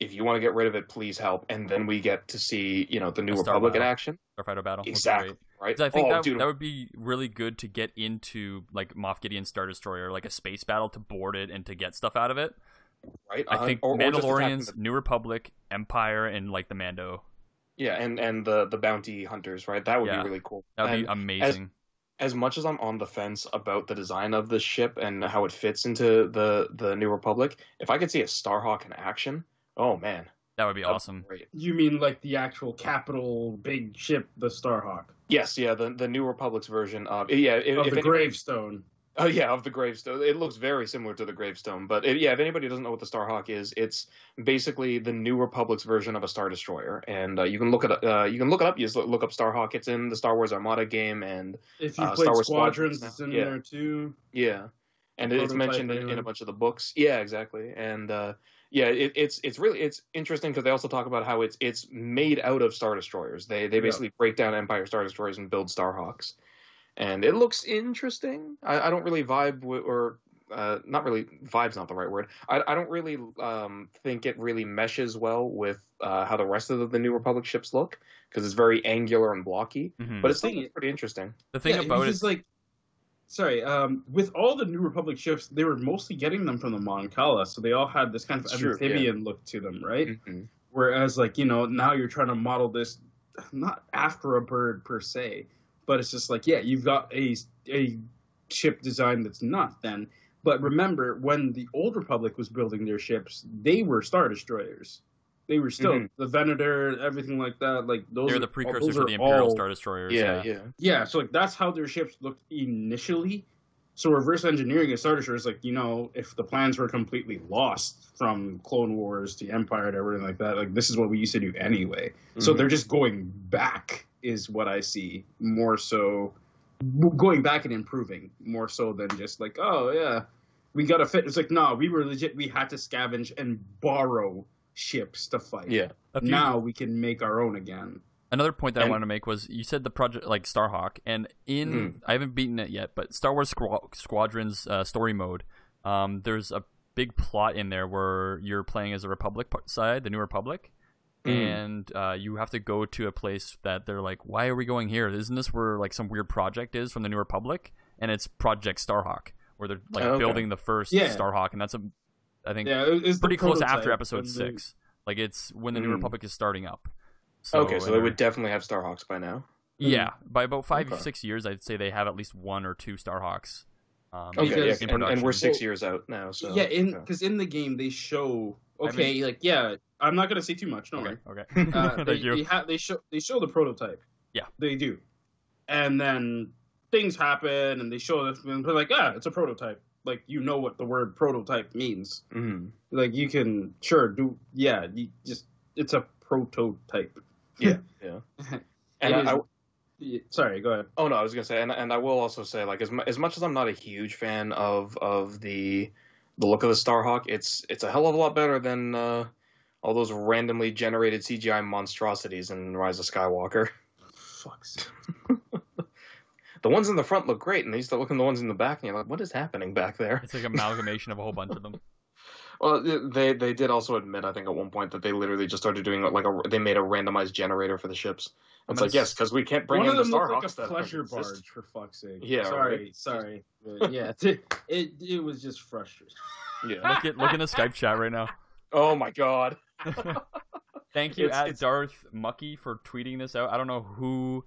if you want to get rid of it, please help." And then we get to see, you know, the New Star Republic in Battle. action. starfighter battle Exactly, right? I think oh, that, dude, that would be really good to get into like Moff Gideon's Star Destroyer, like a space battle to board it and to get stuff out of it. right? I Uh, think or- or Mandalorians, the- New Republic, Empire, and like the Mando. Yeah, and and the the bounty hunters, right? That would Yeah. be really cool. That would And be amazing. as much as I'm on the fence about the design of the ship and how it fits into the the New Republic, if I could see a Starhawk in action, oh man, that would be that'd awesome. Great. You mean like the actual capital big ship, the Starhawk Yes, yeah, the the New Republic's version of yeah, if, of if the any- gravestone? Oh yeah, of the gravestone. It looks very similar to the gravestone, but it, yeah, if anybody doesn't know what the Starhawk is, it's basically the New Republic's version of a Star Destroyer, and uh, you can look it up. Uh, you can look it up. You just look, up Starhawk. It's in the Star Wars Armada game, and If you Uh, played Star Wars Squadrons, Squadrons it's in yeah. there too. yeah, and it's mentioned in, in a bunch of the books. Yeah, exactly, and uh, yeah, it, it's it's really it's interesting because they also talk about how it's it's made out of Star Destroyers. They they Yeah. basically break down Empire Star Destroyers and build Starhawks, and it looks interesting. I, I don't really vibe with, or uh, not really vibe's not the right word. I, I don't really um, think it really meshes well with uh, how the rest of the, the New Republic ships look because it's very angular and blocky. Mhm. But it's thing still pretty interesting. the thing yeah, about it, because, like, sorry, um, with all the New Republic ships, they were mostly getting them from the Mon Cala, so they all had this kind of It's true, yeah. amphibian look to them, right? Mhm. Whereas, like, you know, now you're trying to model this not after a bird per se, but it's just like, yeah, you've got a a ship design that's not then. But remember, when the old Republic was building their ships, they were star destroyers. They were still Mhm. the Venator, everything like that. Like those They're are- the all- precursor to the Imperial all- Star Destroyers. Yeah, yeah. Yeah, so like that's how their ships looked initially. So reverse engineering a Star Destroyer is like you know if the plans were completely lost from Clone Wars to Empire and everything like that, like this is what we used to do anyway. So Mhm. they're just going back is what I see more so going back and improving more so than just like oh yeah we got to fit. It's like no, we were legit. We had to scavenge and borrow ships to fight. yeah. Few- Now we can make our own again. Another point that I wanted to make was you said the project like Starhawk, and in Mm. I haven't beaten it yet, but Star Wars Squad- Squadrons uh, story mode, um, there's a big plot in there where you're playing as a Republic side, the New Republic, Mm. and uh, you have to go to a place that they're like, why are we going here? Isn't this where like some weird project is from the New Republic? And it's Project Starhawk, where they're like Oh, okay. building the first Yeah. Starhawk, and that's a, I think Yeah, it- it's pretty close after Episode the- six. Like it's when the New Mm. Republic is starting up. okay, so they would definitely have Starhawks by now. yeah, by about five Okay. six years, I'd say they have at least one or two Starhawks. Um, Okay, Because- yeah, and, and we're production. six years out now. So yeah, in because in the game they show I haven't- okay, like yeah, I'm not gonna say too much. Don't Okay, worry. okay. Uh, Thank they, you. They, ha- they show they show the prototype. Yeah. they do, and then things happen, and they show this, and they're like, ah, it's a prototype. Like you know what the word prototype means. Mhm. Like you can sure do yeah, you just it's a prototype. yeah, yeah. And It I, is- I, Yeah, Sorry, go ahead. Oh no, I was gonna say, and and I will also say, like as mu- as much as I'm not a huge fan of of the the look of the Starhawk, it's it's a hell of a lot better than uh, all those randomly generated CGI monstrosities in Rise of Skywalker. Fuck's. The ones in the front look great, and you start looking at the ones in the back, and you're like, what is happening back there? It's like amalgamation of a whole bunch of them. Well, they they did also admit, I think, at one point that they literally just started doing like a they made a randomized generator for the ships. I'm It's like yes, because we can't bring One in of the them looked like a pleasure fucking exist. barge for fuck's sake. Yeah, sorry, right. sorry. Yeah, it, it it was just frustrating. Yeah. Look at look in the Skype chat right now. Oh my god. Thank you It's- at it's- Darth Mucky for tweeting this out. I don't know who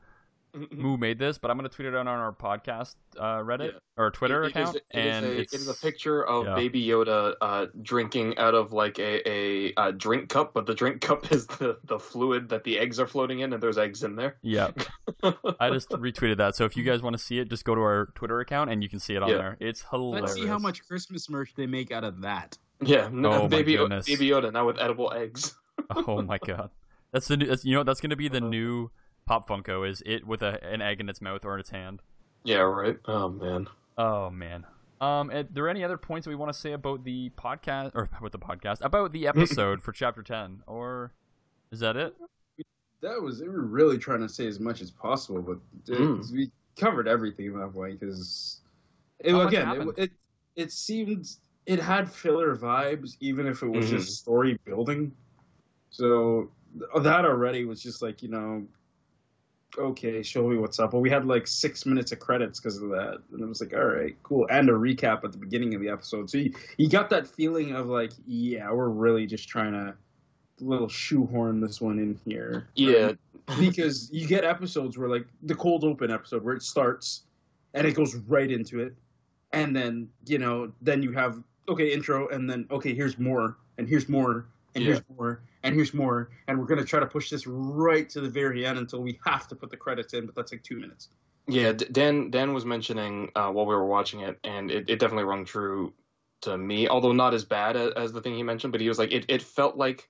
who made this, but I'm gonna tweet it out on our podcast uh, Reddit Yeah. or Twitter It- it is- account, it is and a, it's it is a picture of yeah. Baby Yoda uh, drinking out of like a, a, a drink cup, but the drink cup is the, the fluid that the eggs are floating in, and there's eggs in there. Yeah, I just retweeted that. So if you guys want to see it, just go to our Twitter account and you can see it on Yeah. there. It's hilarious. Let's see how much Christmas merch they make out of that. yeah, n- Oh my Baby, Yo- goodness. Baby Yoda now with edible eggs. Oh my god, that's the new. That's, you know that's gonna be the Uh-huh. new Pop Funko. Is it with a, an egg in its mouth or in its hand? Yeah, right. Oh man. Oh man. Um, are there any other points that we want to say about the podcast or about the podcast about the episode for chapter ten, or is that it? That was they were really trying to say as much as possible, but it- Mm. we covered everything in that way because Not much again it, it it seemed it had filler vibes even if it was Mhm. just story building. So that already was just like you know, okay, show me what's up. But we had like six minutes of credits because of that, and it was like, all right, cool, and a recap at the beginning of the episode. So you, you got that feeling of like, yeah, we're really just trying to little shoehorn this one in here. Yeah. because you get episodes where like the cold open episode where it starts and it goes right into it and then you know then you have okay intro and then okay here's more and here's more and here's more and here's more and we're going to try to push this right to the very end until we have to put the credits in but that's like two minutes Yeah, Dan Dan was mentioning uh, while we were watching it, and it, it definitely rung true to me. Although not as bad as, as the thing he mentioned, but he was like, it, it felt like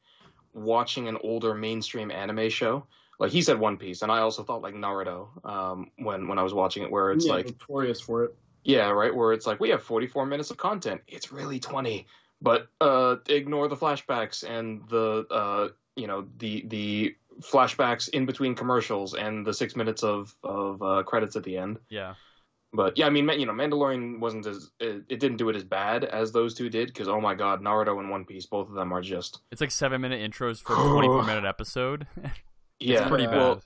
watching an older mainstream anime show. Like he said, One Piece, and I also thought like Naruto um, when when I was watching it, where it's Yeah, like, notorious for it yeah, right, where it's like we have 44 minutes of content. It's really 20, but uh, ignore the flashbacks and the uh, you know the the flashbacks in between commercials and the six minutes of of uh, credits at the end. Yeah. But yeah, I mean, you know, Mandalorian wasn't as it, it didn't do it as bad as those two did because oh my god, Naruto and One Piece, both of them are just It's like seven minute intros for a 24 minute episode. yeah, it's pretty well, bad.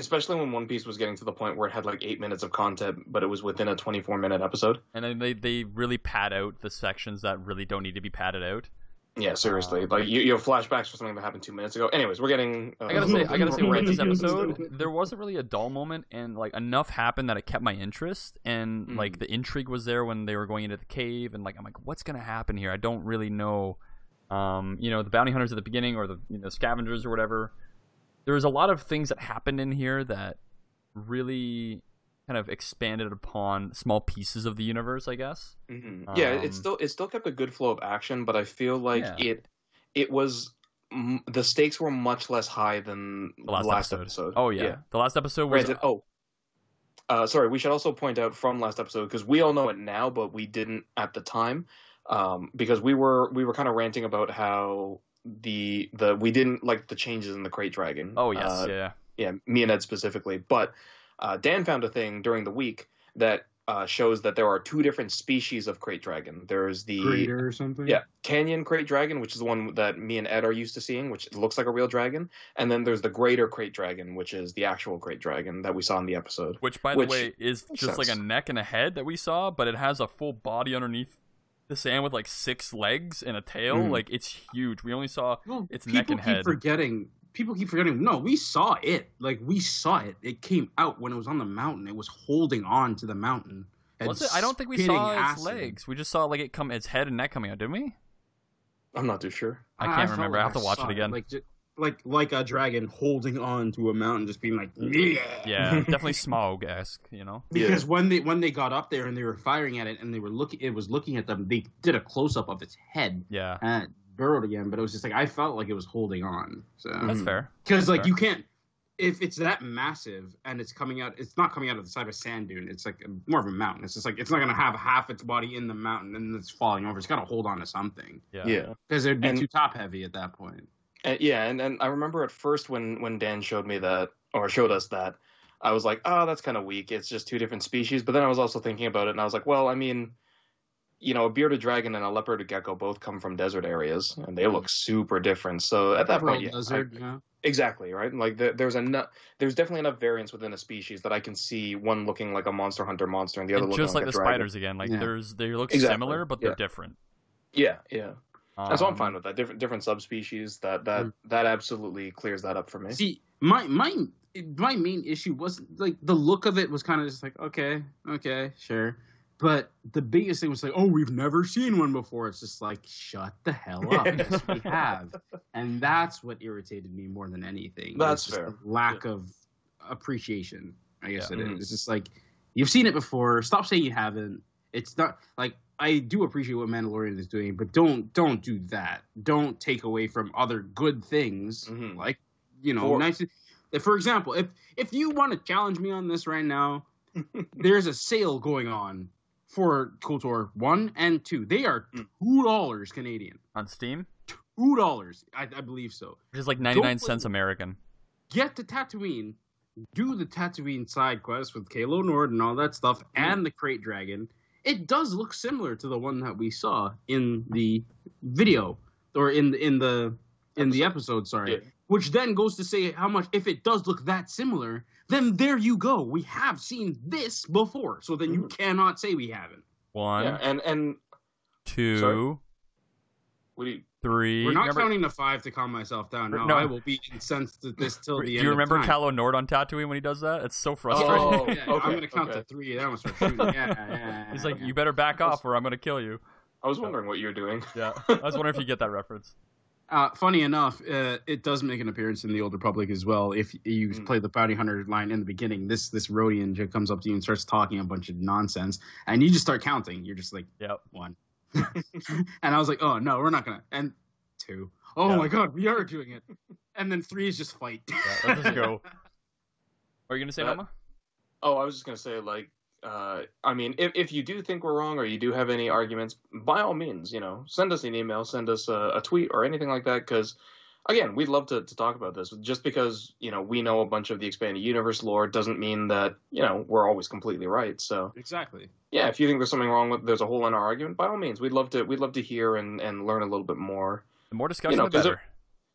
Especially when One Piece was getting to the point where it had like eight minutes of content, but it was within a twenty-four minute episode. And then they, they really pad out the sections that really don't need to be padded out. Yeah, seriously, Um, like you, you have flashbacks for something that happened two minutes ago. Anyways, we're getting. Uh, I gotta say, I gotta say, we're with this episode, there wasn't really a dull moment, and like enough happened that it kept my interest, and Mm. like the intrigue was there when they were going into the cave, and like I'm like, what's gonna happen here? I don't really know Um, you know, the bounty hunters at the beginning, or the you know scavengers or whatever. There's a lot of things that happened in here that really kind of expanded upon small pieces of the universe, I guess. hmm yeah, Um, it still it still kept a good flow of action, but I feel like Yeah. it it was m- the stakes were much less high than The last, episode. Oh yeah. the last episode was Granted, oh, uh, sorry. We should also point out from last episode because we all know it now, but we didn't at the time, um, because we were we were kind of ranting about how the the we didn't like the changes in the krayt dragon. oh yes, Uh, yeah. yeah, me and Ed specifically. But uh, Dan found a thing during the week that uh, shows that there are two different species of krayt dragon. There's the Greater or something. yeah, Canyon Krayt Dragon, which is the one that me and Ed are used to seeing, which looks like a real dragon. And then there's the Greater Krayt Dragon, which is the actual Krayt Dragon that we saw in the episode. Which, by which the way, is makes just like a neck and a head that we saw, but it has a full body underneath the sand with like six legs and a tail. Mhm. Like it's huge. We only saw Well, It's people neck and head. People keep forgetting. People keep forgetting. No, we saw it. Like we saw it. It came out when it was on the mountain. It was holding on to the mountain. Was it? I don't think we spitting saw its legs. We just saw like it come its head and neck coming out, didn't we? I'm not too sure. I can't felt remember. I have to watch it again. Like, ju- like, like a dragon holding on to a mountain, just being like, yeah. Yeah, definitely Smaug esque. You know. Because when they when they got up there and they were firing at it and they were looking, it was looking at them. They did a close up of its head Yeah, and it burrowed again. But it was just like I felt like it was holding on. So mm-hmm. that's fair. because like fair. you can't if it's that massive and it's coming out it's not coming out of the side of a sand dune it's like more of a mountain it's just like it's not going to have half its body in the mountain and it's falling over it's got to hold on to something Yeah. Yeah. because it'd be And- too top heavy at that point And, yeah, and, and I remember at first when, when Dan showed me that, or showed us that, I was like, oh, that's kind of weak. It's just two different species. But then I was also thinking about it, and I was like, well, I mean, you know, a bearded dragon and a leopard gecko both come from desert areas, and they look super different. So at that Pearl point, yeah, Desert, I- you know? Exactly right. Like there, there's enough. There's definitely enough variance within a species that I can see one looking like a monster hunter monster and the other And looking just like like the dragon. spiders again, like Yeah. there's they look Exactly, similar, but yeah. they're different. Yeah, yeah. And so I'm Um, fine with that. Different different subspecies. That that Mm. that absolutely clears that up for me. see my my my main issue wasn't like the look of it was kind of just like okay okay sure but the biggest thing was like oh we've never seen one before it's just like shut the hell up yes, we have and that's what irritated me more than anything That's just fair. lack of appreciation i guess Yeah. it is. Mhm. it's just like you've seen it before stop saying you haven't it's not like i do appreciate what mandalorian is doing but don't don't do that don't take away from other good things Mhm. like you know For- nice for example if if you want to challenge me on this right now there's a sale going on for KOTOR one and two. They are Mm. two dollars Canadian. on Steam, Two dollars, I, I believe so. which is like 99 cents American. Get to Tatooine, do the Tatooine side quest with Calo Nord and all that stuff, and the Krayt Dragon. It does look similar to the one that we saw in the video or in the in the in the episode. Sorry, Yeah. which then goes to say how much if it does look that similar, then there you go. We have seen this before, so then you mm-hmm. cannot say we haven't. One, Yeah, and and two, Sorry? what do you? Three. We're not Remember- counting the five to calm myself down. No, No. I will be incensed at this till the Do end. Do you remember of time. Calo Nord on Tatooine when he does that? It's so frustrating. Oh, Yeah, okay, I'm gonna count okay. to three. Then I'm gonna start shooting. Yeah, yeah, yeah, He's like, yeah. you better back off or I'm gonna kill you. I was wondering what you're doing. Yeah, I was wondering if you get that reference. Uh, funny enough, uh, it does make an appearance in the Old Republic as well. If you Mm. play the bounty hunter line in the beginning, this this Rodian comes up to you and starts talking a bunch of nonsense, and you just start counting. You're just like Yep. one, and I was like, oh no, we're not gonna. And two. Oh Yeah. my god, we are doing it. And then three is just fight. Yeah, let's go. Are you gonna say Uh, Noma? Oh, I was just gonna say, like, uh, I mean, if if you do think we're wrong or you do have any arguments, by all means, you know, send us an email, send us a, a tweet or anything like that, because. Again, we'd love to, to talk about this. Just because you know we know a bunch of the expanded universe lore doesn't mean that you know we're always completely right. So Exactly. yeah, if you think there's something wrong with there's a hole in our argument, by all means, we'd love to we'd love to hear and, and learn a little bit more. The more discussion, know, the 'cause better.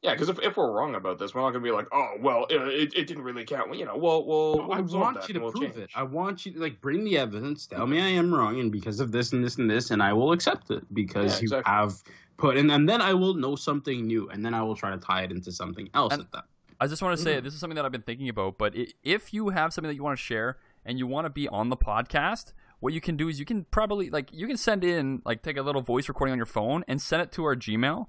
Yeah, because if, if we're wrong about this, we're not gonna be like, oh well, it, it, it didn't really count. Well, You know, we'll we'll, No, we'll I want you to we'll prove change. it. I want you to like bring the evidence. Tell me I am wrong, and because of this and this and this, and I will accept it because Yeah, you have put, and, and then I will know something new, and then I will try to tie it into something else And- at that. I just want to Mm-hmm. say this is something that I've been thinking about. But i if you have something that you want to share and you want to be on the podcast, what you can do is you can probably like you can send in like take a little voice recording on your phone and send it to our Gmail,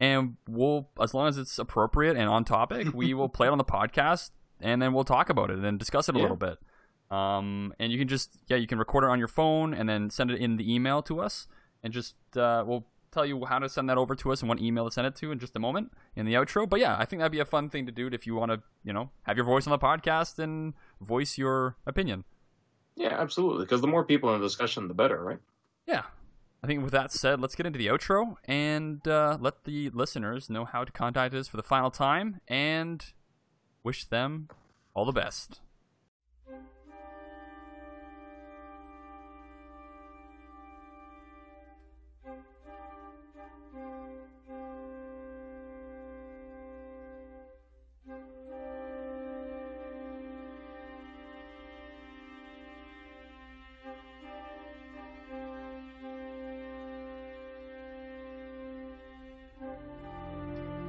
and we'll as long as it's appropriate and on topic, we will play it on the podcast, and then we'll talk about it and discuss it a Yeah. little bit. Um, and you can just yeah, you can record it on your phone and then send it in the email to us, and just uh, we'll tell you how to send that over to us and what email to send it to in just a moment in the outro. But yeah, I think that'd be a fun thing to do if you want to, you know, have your voice on the podcast and voice your opinion. Yeah, absolutely. Because the more people in the discussion, the better, right? Yeah. I think with that said, let's get into the outro and uh, let the listeners know how to contact us for the final time and wish them all the best.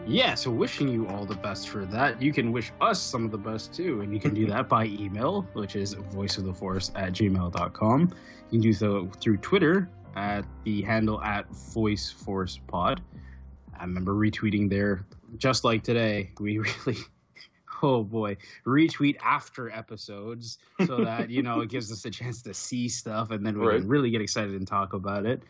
Yeah, so wishing you all the best for that. You can wish us some of the best too, and you can do that by email, which is voiceoftheforce at gmail.com. You can do so through Twitter at the handle at voiceforcepod. I remember retweeting there just like today. We really oh boy, retweet after episodes so that you know it gives us a chance to see stuff and then we Right. can really get excited and talk about it.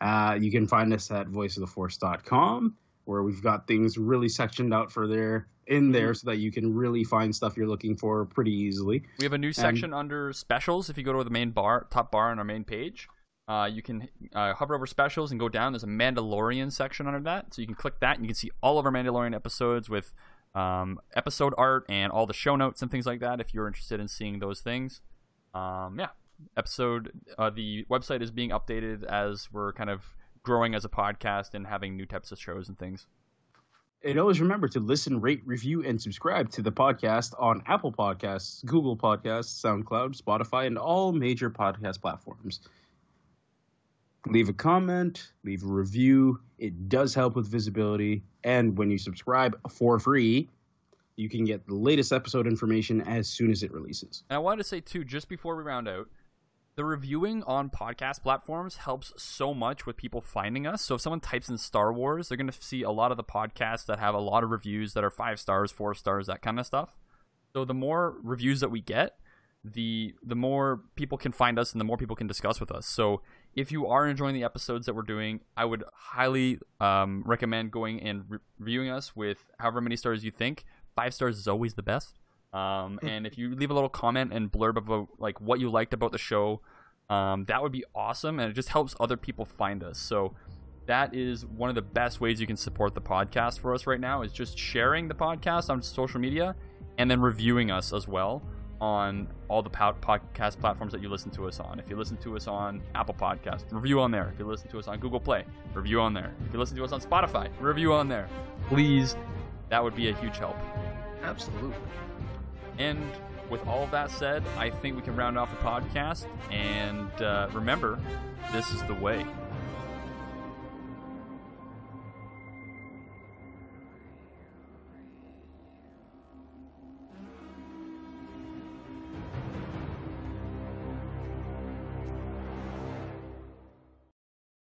Uh, you can find us at voiceoftheforce.com where we've got things really sectioned out for there in there so that you can really find stuff you're looking for pretty easily. We have a new section under specials. If you go to the main bar, top bar on our main page, uh, you can uh, hover over specials and go down. There's a Mandalorian section under that, so you can click that and you can see all of our Mandalorian episodes with um, episode art and all the show notes and things like that. If you're interested in seeing those things, um, yeah, episode uh, the website is being updated as we're kind of growing as a podcast and having new types of shows and things. And always remember to listen, rate, review, and subscribe to the podcast on Apple Podcasts, Google Podcasts, SoundCloud, Spotify, and all major podcast platforms. Leave a comment, leave a review. It does help with visibility. And when you subscribe for free, you can get the latest episode information as soon as it releases. And I wanted to say too, just before we round out, the reviewing on podcast platforms helps so much with people finding us. So if someone types in Star Wars, they're going to see a lot of the podcasts that have a lot of reviews that are five stars, four stars, that kind of stuff. So the more reviews that we get, the the more people can find us and the more people can discuss with us. So if you are enjoying the episodes that we're doing, I would highly um, recommend going and re- reviewing us with however many stars you think. Five stars is always the best. Um, and if you leave a little comment and blurb about like what you liked about the show, um, that would be awesome, and it just helps other people find us. So that is one of the best ways you can support the podcast for us right now is just sharing the podcast on social media and then reviewing us as well on all the podcast platforms that you listen to us on. If you listen to us on Apple Podcast, review on there. If you listen to us on Google Play, review on there. If you listen to us on Spotify, review on there. Please, that would be a huge help. Absolutely. And with all of that said, I think we can round off the podcast. And uh, remember, this is the way.